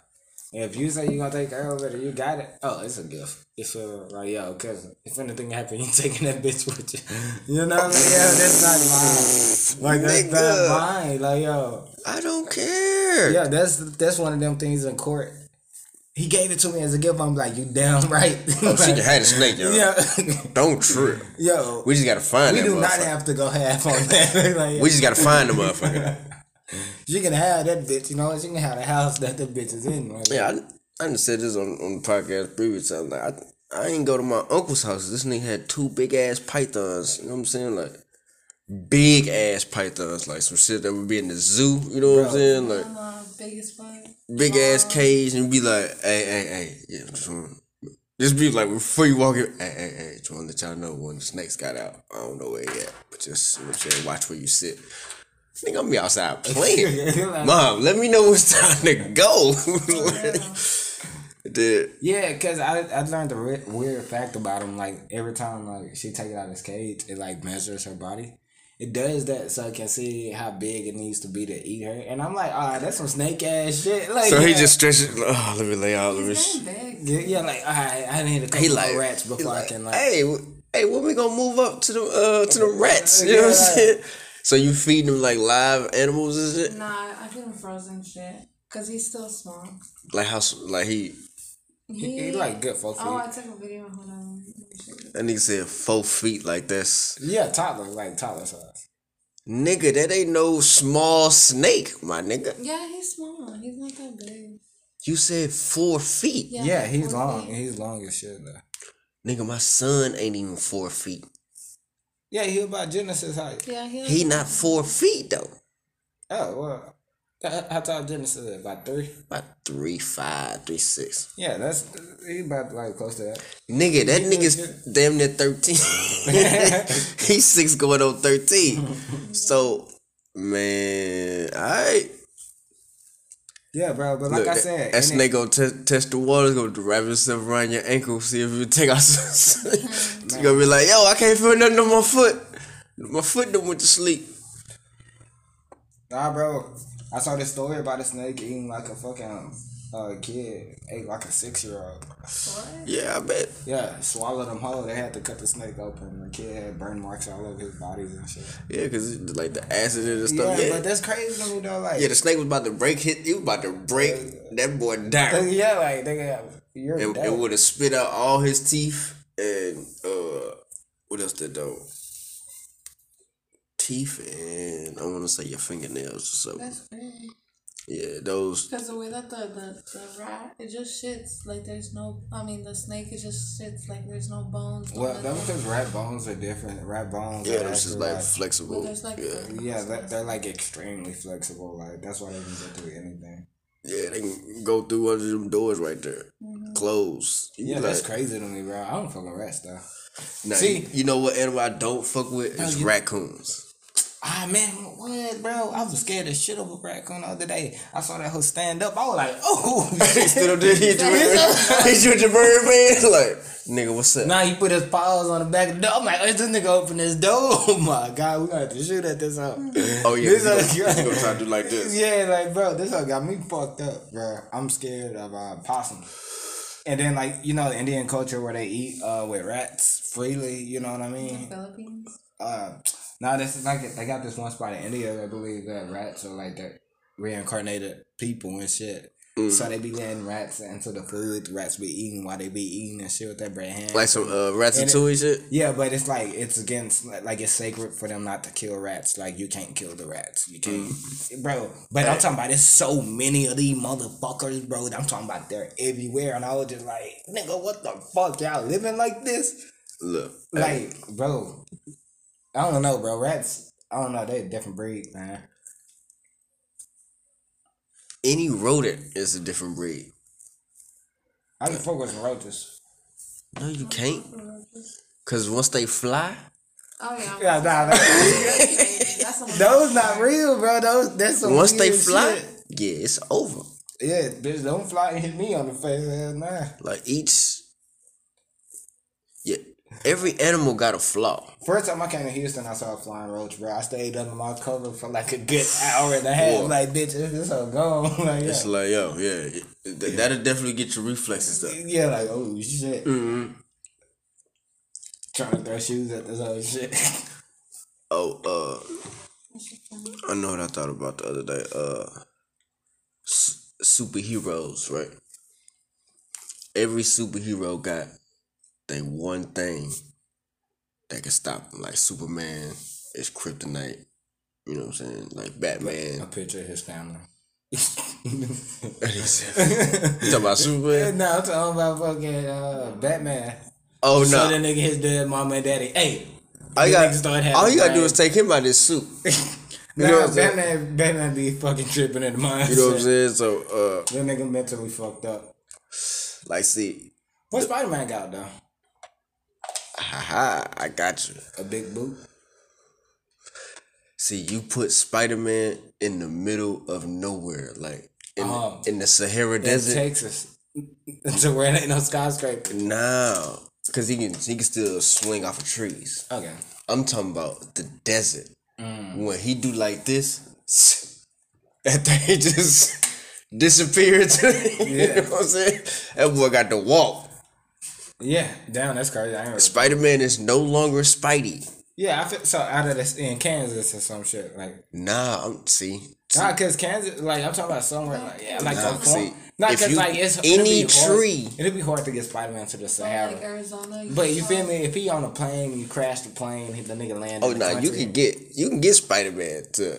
If you say you gonna take care of it or you got it, oh, it's a gift. It feel like yo, cause if anything happen, you taking that bitch with you. You know what I mean? Yeah, that's not mine. Like that's Nigga. not mine. Like yo, I don't care. yeah, that's that's one of them things in court. He gave it to me as a gift. I'm like, you damn right. Oh, she can have the snake, yo. Yeah, Don't trip. yo, We just gotta find we do not have to go half on that. like, we just gotta find the motherfucker. She can have that bitch, you know. She can have the house that the bitch is in. Like, yeah, I, I done said this on, on the podcast previous time. Like, I, I ain't go to my uncle's house. This nigga had two big ass pythons. You know what I'm saying? Like, big ass pythons. Like, some shit that would be in the zoo. You know what I'm saying? Like, I'm uh, biggest one. big ass cage and be like, hey, hey, hey, yeah, just, just be like before you walk in, hey, hey, hey, just want to let y'all know when the snakes got out. I don't know where he at, but just you know what I'm saying, watch where you sit. Nigga, I'm be outside playing. Mom, let me know it's time to go. Dude, yeah, cause I I learned a re- weird fact about him. Like every time like she take it out of his cage, it like measures her body. It does that so I can see how big it needs to be to eat her. And I'm like, ah, that's some snake ass shit. Like, so he just stretches. Oh, let me lay out. Let me. Sh- yeah, yeah, like all right, I need a couple He like rats before I like, can like. Hey, hey, when we gonna move up to the uh to the rats? You know what I'm Yeah. saying? So you feed them like live animals and shit? Nah, I feed him frozen shit. Cause he's still small. Like how like he He, he like good for Oh, I feet. took a video. Hold on. Let me show you. that nigga said four feet like this. Yeah, toddler, like toddler size. nigga. That ain't no small snake, my nigga. Yeah, he's small. He's not that big. You said four feet, Yeah, Yeah, he's long. feet. He's long as shit though. nigga. My son ain't even four feet. Yeah, he about Genesis height. Yeah, he. He not four feet though. Oh well. How how tall Genesis is? About three? About three five, three six. Yeah, that's he about like close to that. Nigga, that nigga's damn near thirteen. He's six going on thirteen. So man, alright. Yeah, bro. But like Look, I said, that snake gonna te- test the water, gonna wrap itself around your ankle, see if you take out. You gonna be like, yo, I can't feel nothing on my foot. My foot done went to sleep. Nah, bro. I saw this story about a snake eating like a fucking uh, kid, ate like a six year old. What? Yeah, I bet. Yeah, swallowed him whole. They had to cut the snake open. The kid had burn marks all over his bodies and shit. Yeah, cause it- like the acid and Yeah, stuff. Yeah, but that's crazy to me though. Like, yeah. The snake was about to break. Hit. He was about to break. That boy died. yeah, like they got you're It, dead. it would have spit out all his teeth and uh, what else did though? teeth and I want to say your fingernails or something. That's crazy. Yeah, those. Because the way that the, the, the rat, it just shits. Like there's no, I mean, the snake, it just shits. Like there's no bones. no Well, that's because rat bones are different. Rat bones. Yeah, are it's just like like flexible. There's like. Yeah, Yeah, they're, they're like extremely flexible. Like that's why they can go through anything. yeah, they can go through one of them doors right there. Mm-hmm. Close. You Yeah, be that's like, crazy to me, bro. I don't fuck with rats though. Nah, See- you, you know what animal I don't fuck with is you- raccoons. Ah man, what, bro? I was scared as shit of a raccoon the other day. I saw that whole stand up. I was like, oh. Still did hit you with hit you with your bird man? Like, nigga, what's up? Now he put his paws on the back of the door. I'm like, oh, this nigga open this door. Oh my god, we gonna have to shoot at this hoe. Oh yeah, This you gonna, hoe- you gonna try to do like this? Yeah, like bro, this hoe got me fucked up, bro. I'm scared of uh, possums. And then like you know, Indian culture where they eat uh with rats freely. You know what I mean? Philippines. Uh, now this is like they got this one spot in India. I believe that rats are like the reincarnated people and shit. Mm. So they be letting rats into the food. The rats be eating while they be eating and shit with their bread hand. Like some uh, ratatouille shit. Yeah, but it's like it's against like, it's sacred for them not to kill rats. Like you can't kill the rats. You can't, Mm. bro. But I'm talking about there's so many of these motherfuckers, bro. I'm talking about they're everywhere, and I was just like, nigga, what the fuck, y'all living like this? Look, hey, Like, bro, I don't know, bro. Rats, I don't know. They a different breed, man. any rodent is a different breed. I can fuck with some roaches. No, you can't. Cause once they fly, Oh yeah. Yeah, nah, nah. That's those not real, bro. Those that's some once they fly, shit. yeah, it's over. Yeah, bitch, don't fly and hit me on the face. Hell nah. Like each, yeah, every animal got a flaw. First time I came to Houston, I saw a flying roach, bro. I stayed under my cover for like a good hour and a half. Whoa. Like, bitch, this is so gone. like, yeah. It's like, yo, yeah, th- that'll definitely get your reflexes up. yeah, like, oh shit. Mm-hmm. Trying to throw shoes at this other shit. Oh, uh, I know what I thought about the other day. Uh, s- superheroes, right? Every superhero got they one thing that can stop. Like Superman is kryptonite. You know what I'm saying? Like Batman. a picture of his family. you talking about Superman? no, I'm talking about fucking uh, Batman. Oh So no! that nigga, his dead mama and daddy. Hey, all you, niggas got, start having all you gotta do is take him out his suit. You nah, know what I'm? Batman, Batman be fucking tripping in the mind. You know what I'm saying? So, uh, That nigga mentally fucked up. like, see, What Spider Man got though? Haha, I got you. A big boot. See, you put Spider Man in the middle of nowhere, like in, Oh. in the Sahara in Desert. Texas. to where ain't no skyscraper. No, because he can he can still swing off of trees. Okay. I'm talking about the desert. Mm. When he do like this, that thing just disappeared. you Yeah. know what I'm saying? That boy got to walk. Yeah, damn, that's crazy. I Spider Man is no longer Spidey. yeah, I feel so out of this in Kansas or some shit like. Nah, I'm see. Nah, cause Kansas, like I'm talking about somewhere like yeah, like Nah, a farm. see, Not if cause you- like it's any it'd be hard- tree- It'd be hard to get Spider Man to the Like Sahara. Arizona. But you feel me? If he on a plane, you crash the plane, hit the nigga land. Oh in the no, you country. can get you can get Spider Man to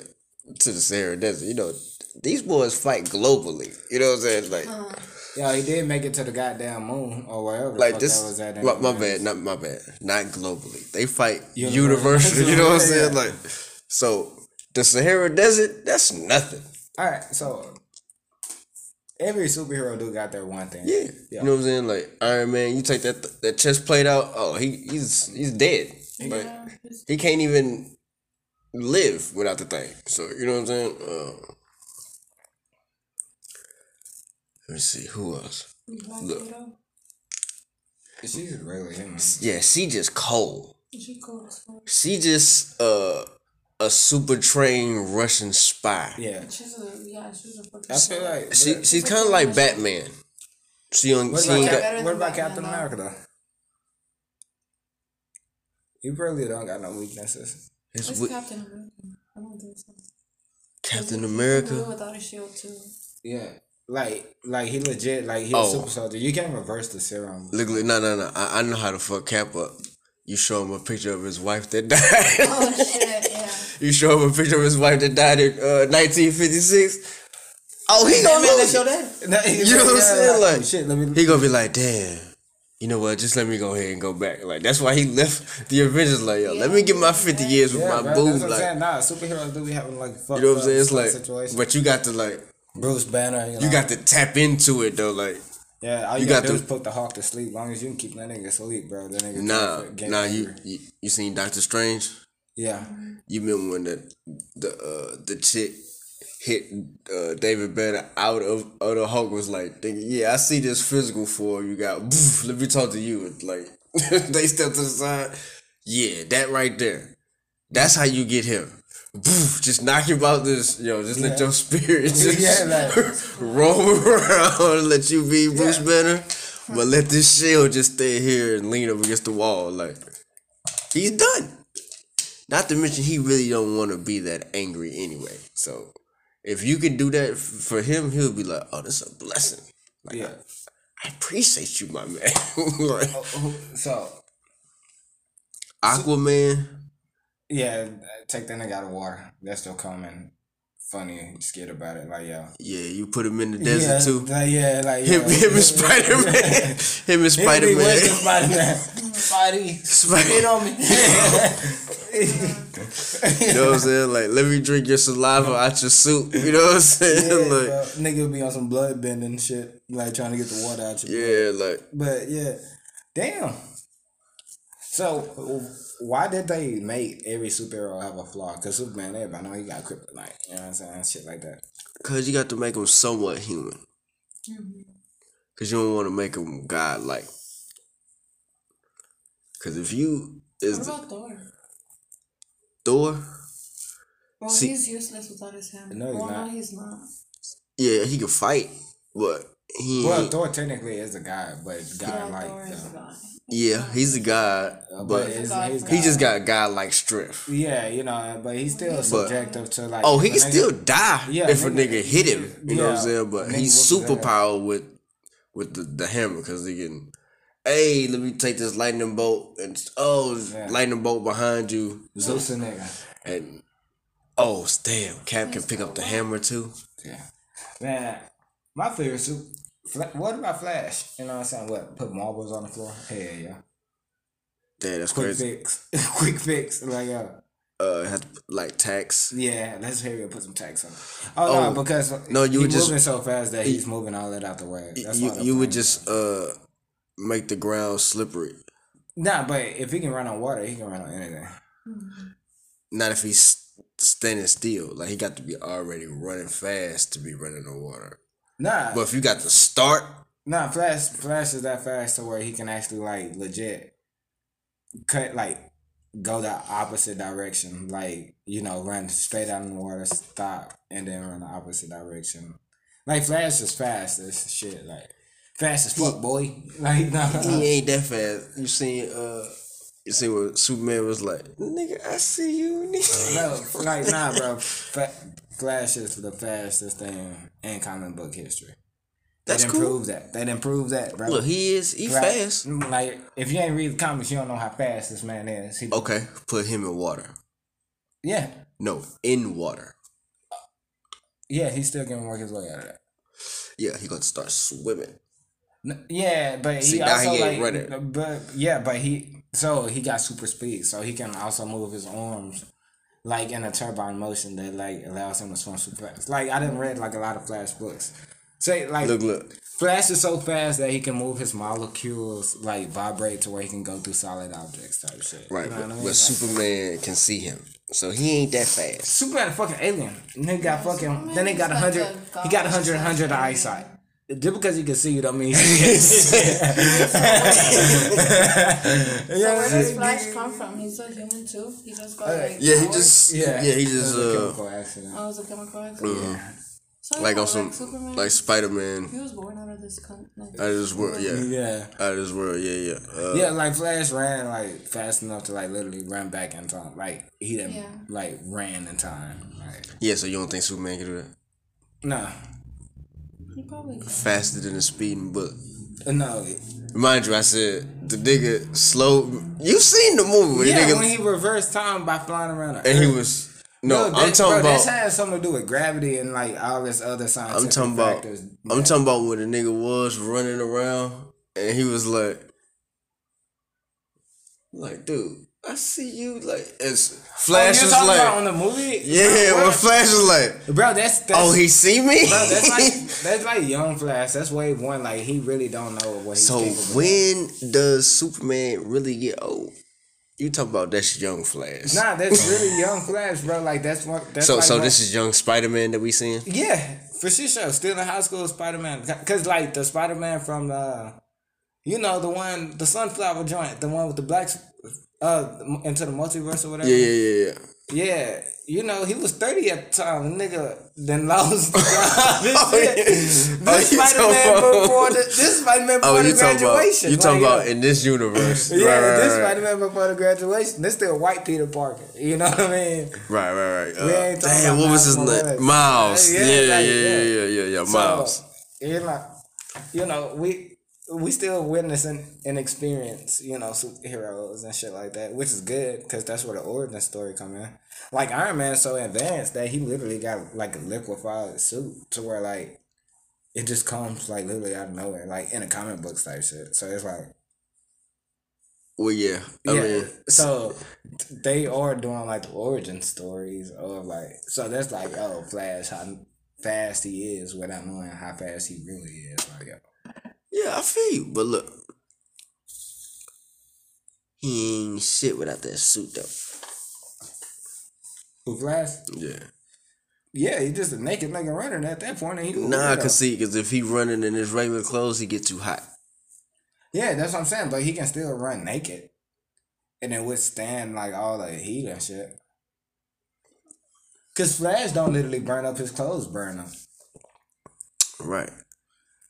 to the Sahara Desert. You know, these boys fight globally. You know what I'm saying? Like uh-huh. Yo, he did make it to the goddamn moon or wherever. the like fuck this. That was at my, my bad, not my bad. Not globally. They fight Universal. universally. You know what I'm saying? Yeah. Like so, the Sahara Desert. That's nothing. All right, so every superhero do got their one thing. Yeah. You know what I'm saying? Like Iron Man, you take that that chest plate out. Oh, he he's he's dead. Like Yeah. he can't even live without the thing. So you know what I'm saying? Uh, let me see who else. Look. Widow. She's really him. Yeah, she just cold. She cool. She just uh a super trained Russian spy. Yeah, She's a yeah. She's a fucking. I feel like. She but- she's kind of like Batman. She on What she about, Cap- got what about Batman, Captain. America though? He probably don't got no weaknesses. his It's wi- Captain America. I don't think so. Captain America. without a shield too. Yeah, like like he legit like he a Oh. super soldier. You can't reverse the serum. Look, look, no, no, no. I, I know how to fuck Cap up. you show him a picture of his wife that died. Oh shit, yeah. you show him a picture of his wife that died in uh, 1956. Oh, he gonna Man, they lose show it. that. You know what I'm saying? Like, Like, shit. Let me. He gonna be like, damn. You know what? Just let me go ahead and go back. Like that's why he left the Avengers. Like, yo, let me get my 50 years with yeah, my bro, boo. that's what I'm Like, saying. Nah, superheroes do be having like fucked you know what I'm saying? It's stuff like, situation. but you got to like, Bruce Banner. You, know, you got to tap into it though. Like, yeah. All you, you got to do to- is put the Hulk to sleep. Long as you can keep that nigga asleep, bro. That nigga nah, nah. You, you you seen Doctor Strange? Yeah. You remember when the the uh the chick hit uh David Banner out of of Hulk was like thinking, yeah, I see this physical form you got. Let me talk to you. And, Like they stepped to the side. Yeah, that right there. That's how you get him. Boof, just knock him out this, yo. Just let your spirit just Yeah, like- roam around let you be Bruce Banner, but let this shield just stay here and lean up against the wall. Like he's done. Not to mention he really don't want to be that angry anyway. So if you can do that for him, he'll be like, "Oh, that's a blessing. Like, Yeah. I appreciate you, my man." like, oh, oh, So Aquaman. Yeah, take that nigga out of water. That's still coming. Funny, scared about it. Like yo. Yeah, you put him in the desert yeah, too. Like, yeah, like Him, yo. him and Spider Man. him and Spider Him be with Man. Spider Man. Spidey, spit on me. You know what I'm saying? Like, let me drink your saliva out your soup. You know what I'm saying? Yeah, like, bro. Nigga be on some blood bending shit, like trying to get the water out your yeah, like, But yeah, damn. So why did they make every superhero have a flaw? Cause Superman, everybody know he got kryptonite. You know what I'm saying? Shit like that. cause you got to make him somewhat human. Mm-hmm. Cause you don't want to make him godlike. Cause if you What is about Thor? Thor, Well, See- he's useless without his hammer. No, he's well, not. no, he's not. yeah, he can fight, but he Well, ain't- Thor technically is a guy, but guy Yeah, like Thor is uh, a god. yeah, he's a god, but but it's, God he just got god like strength. yeah, you know, but he's still subjective to like. Oh, he can still die Yeah, if a nigga- nigga hit him. You know what I'm saying? But he's ass. superpower with with the, the hammer because they can. Hey, let me take this lightning bolt and oh, Yeah. lightning bolt behind you Zeus a nigga. and oh, damn, Cap can pick up the hammer too. Yeah, man, my favorite suit. What about Flash? You know what I'm saying? What put marbles on the floor? Hell yeah. Damn, that's Quick crazy. fix. Quick fix. Like, uh, Uh, had to, like tax. yeah, let's hurry up put some tax on it. Oh, Oh, no, because no, you he's would just- moving so fast that he's moving all that out the way. That's you you would just uh make the ground slippery. Nah, but if he can run on water, he can run on anything. Not if he's standing still. Like he got to be already running fast to be running on water. Nah, But if you got to start, nah, Flash Flash is that fast to where he can actually like legit cut like go the opposite direction. Like, you know, run straight out in the water, stop, and then run the opposite direction. Like Flash is fast as shit, like fast as fuck, boy. Like nah. he ain't that fast. You seen uh you see what Superman was like, nigga, I see you, nigga. Bro, like nah, bro. Fa- Flash is the fastest thing in comic book history. That's they cool. didn't prove that. They didn't prove that, bro. Look, he is he Right. fast. Mm, like if you ain't read the comics, you don't know how fast this man is. He, Okay, put him in water. Yeah, No, in water. yeah, he's still gonna work his way out of that. Yeah, he gonna start swimming. Yeah, but he See, now also he like, running. but yeah, but he so he got super speed, so he can also move his arms like in a turbine motion that like allows him to swim super fast. Like I didn't read like a lot of Flash books. Say like Look, look. Flash is so fast that he can move his molecules like vibrate to where he can go through solid objects type shit. Right, You know but, what I mean? but Like, Superman can see him, so he ain't that fast. Superman a fucking alien. Nigga got fucking. Superman Then he got a hundred. He got a god hundred, hundred alien. eyesight. Just because he can see you don't mean. he So where does Flash come from? He's a human too. He just got like Yeah, he just yeah, yeah, he just uh chemical accident. Oh, it was a chemical accident. So, like yeah, on some Superman. like Spider Man he was born out of this con- like, out of this world. Yeah, Yeah. out of this world. Yeah, yeah. Uh, Yeah, like Flash ran like fast enough to like literally run back in time. Like he didn't Yeah. like ran in time. Like yeah. So you don't think Superman could do that nah, He probably could. faster than a speeding bullet? Uh, no. Mind you, I said the nigga slow. You seen the movie where Yeah, the nigga when he reversed time by flying around the and he was no. Bro, I'm that- talking bro, about. This has something to do with gravity and like all this other scientific I'm talking about. factors. I'm talking about when the nigga was running around and he was like, like, dude, I see you. Like, it's oh, Flash oh, you was like, about on the movie? yeah, bro, when Flash was like, bro, that's, that's oh, he see me. bro, that's like that's like young Flash. That's wave one. Like he really don't know what he's so of. when does Superman really get old? You talk about that's young Flash. Nah, that's really young Flash, bro. Like that's what. That's so like so this is young Spider Man that we seeing. Yeah, for sure. sure. Still in high school, Spider Man. Cause like the Spider Man from the, you know the one, the sunflower joint, the one with the blacks, uh, into the multiverse or whatever. Yeah, yeah, yeah, yeah. Yeah, you know, he was 30 at the time. The nigga then lost the job. Oh, yeah. This, Oh, Spider-Man before the this Spider Man Oh, before you the talking about graduation. you talking Like, about uh, in this universe? yeah, right, right, this right. Spider Man before the graduation. This still white Peter Parker. You know what I mean? Right, right, right. Uh, We ain't talking damn, what was his name? Miles. Yeah, Yeah, yeah, yeah, yeah. yeah, yeah, yeah, So, Miles. you know, you know, we we still witnessing and experience, you know, superheroes and shit like that, which is good because that's where the origin story come in. Like Iron Man is so advanced that he literally got like a liquefied suit to where like it just comes like literally out of nowhere, like in a comic book type shit. So it's like Well, yeah. I yeah, mean, so they are doing like the origin stories of like so that's like oh Flash how fast he is without knowing how fast he really is. Like yo. Yeah, I feel you. But look, he ain't shit without that suit, though. Who Flash? Yeah. Yeah, he just a naked nigga running at that point. And he Nah, cause see, cause if he running in his regular clothes, he get too hot. yeah, that's what I'm saying. But he can still run naked, and then withstand like all the heat and shit. Cause Flash don't literally burn up his clothes, burn them. Right.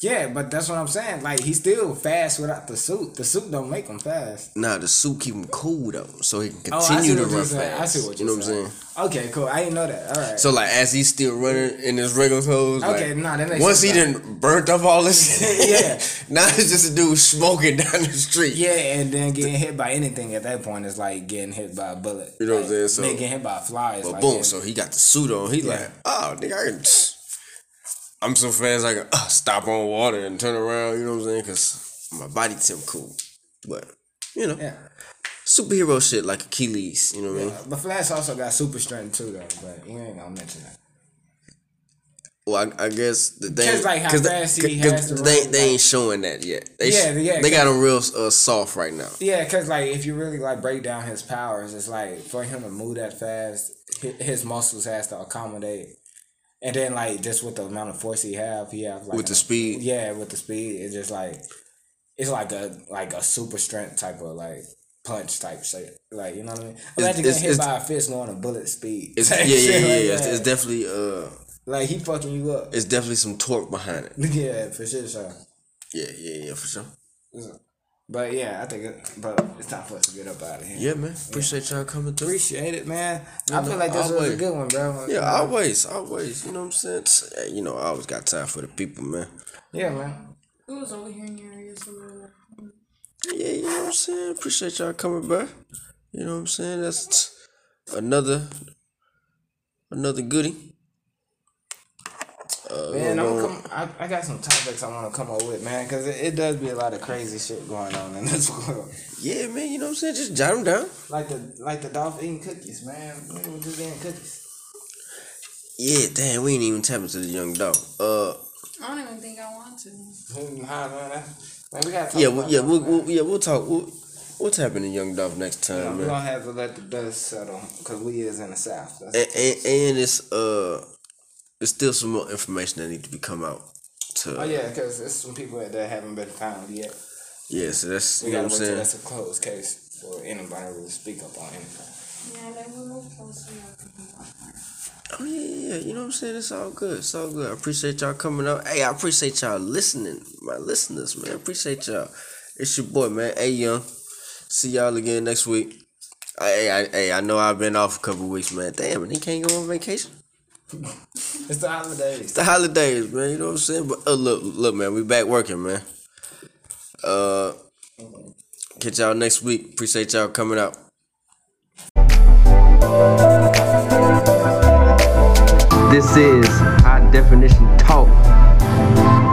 Yeah, but that's what I'm saying. Like he's still fast without the suit. The suit don't make him fast. Nah, the suit keep him cool though, so he can Oh, continue to run saying. fast. I see what you you're know what I'm saying? Okay, cool. I didn't know that. All right. So like, as he's still running in his regular clothes, Okay, like, nah, that makes once he sense. done burnt up all this, Yeah. now it's just a dude smoking down the street. yeah, and then getting hit by anything at that point is like getting hit by a bullet. You know what I'm saying? So- getting hit by a fly is But like boom, getting- so he got the suit on. He like, oh, nigga, I can. I'm so fast I can uh, stop on water and turn around. You know what I'm saying? Cause my body temp cool. But you know, yeah. superhero shit like Achilles. You know what I mean? But Flash also got super strength too, though. But we ain't gonna mention that. Well, I, I guess the thing, Just like cause fast they, he 'cause has to they, run, they like- ain't showing that yet. They Yeah, yeah, they got him real uh, soft right now. Yeah, cause like if you really like break down his powers, it's like for him to move that fast, his muscles has to accommodate, and then like just with the amount of force he have, he have like With the an- speed. Yeah, with the speed, it's just like it's like a like a super strength type of like punch type shit. Like you know what I mean? Imagine it's- getting hit by a fist going a bullet speed. It's, yeah, yeah, yeah, like yeah. It's, it's definitely uh, like he fucking you up. it's definitely some torque behind it. yeah, for sure, sure. Yeah, yeah, yeah, for sure. But yeah, I think it, but it's time for us to get up out of here. Yeah, man. Appreciate y'all coming through. Appreciate it, man. I no, feel like this was a good one, bro. Yeah, always, always. You know what I'm saying? Hey, You know, I always got time for the people, man. Yeah, man. It was over here in your area, so we were like, Yeah, you know what I'm saying? Appreciate y'all coming back. You know what I'm saying? That's another another goodie. Uh, Man, I'm we're gonna gonna- come. I, I got some topics I want to come up with, man, because it, it does be a lot of crazy shit going on in this world. yeah, man. You know what I'm saying? Just jot them down. Like the like the Dolph eating cookies, man. We were just eating cookies. Yeah, damn. We ain't even tap to the Young Dolph. Uh, I don't even think I want to. Nah, man, man, we gotta yeah, about we, yeah, we'll, we'll, yeah, we'll talk. We'll, we'll tap into Young Dolph next You know, time, we man. gonna have to let the dust settle because we is in the south. That's, And, and, and it's uh, there's still some more information that need to be come out. To oh yeah, because there's some people that haven't been found yet. yeah. So that's We you know gotta what I'm saying. that's a closed case for anybody to really speak up on anything. Yeah, they will move closer. Oh yeah, yeah, yeah. You know what I'm saying? It's all good. It's all good. I appreciate y'all coming up. Hey, I appreciate y'all listening, my listeners, man. I appreciate y'all. It's your boy, man. Hey, young. See y'all again next week. Hey, I, hey, I know I've been off a couple weeks, man. Damn, and he can't go on vacation it's the holidays. It's the holidays, man. You know what I'm saying? But uh, look, look, man, we back working, man. Uh, catch y'all next week. Appreciate y'all coming out. This is High Definition Talk.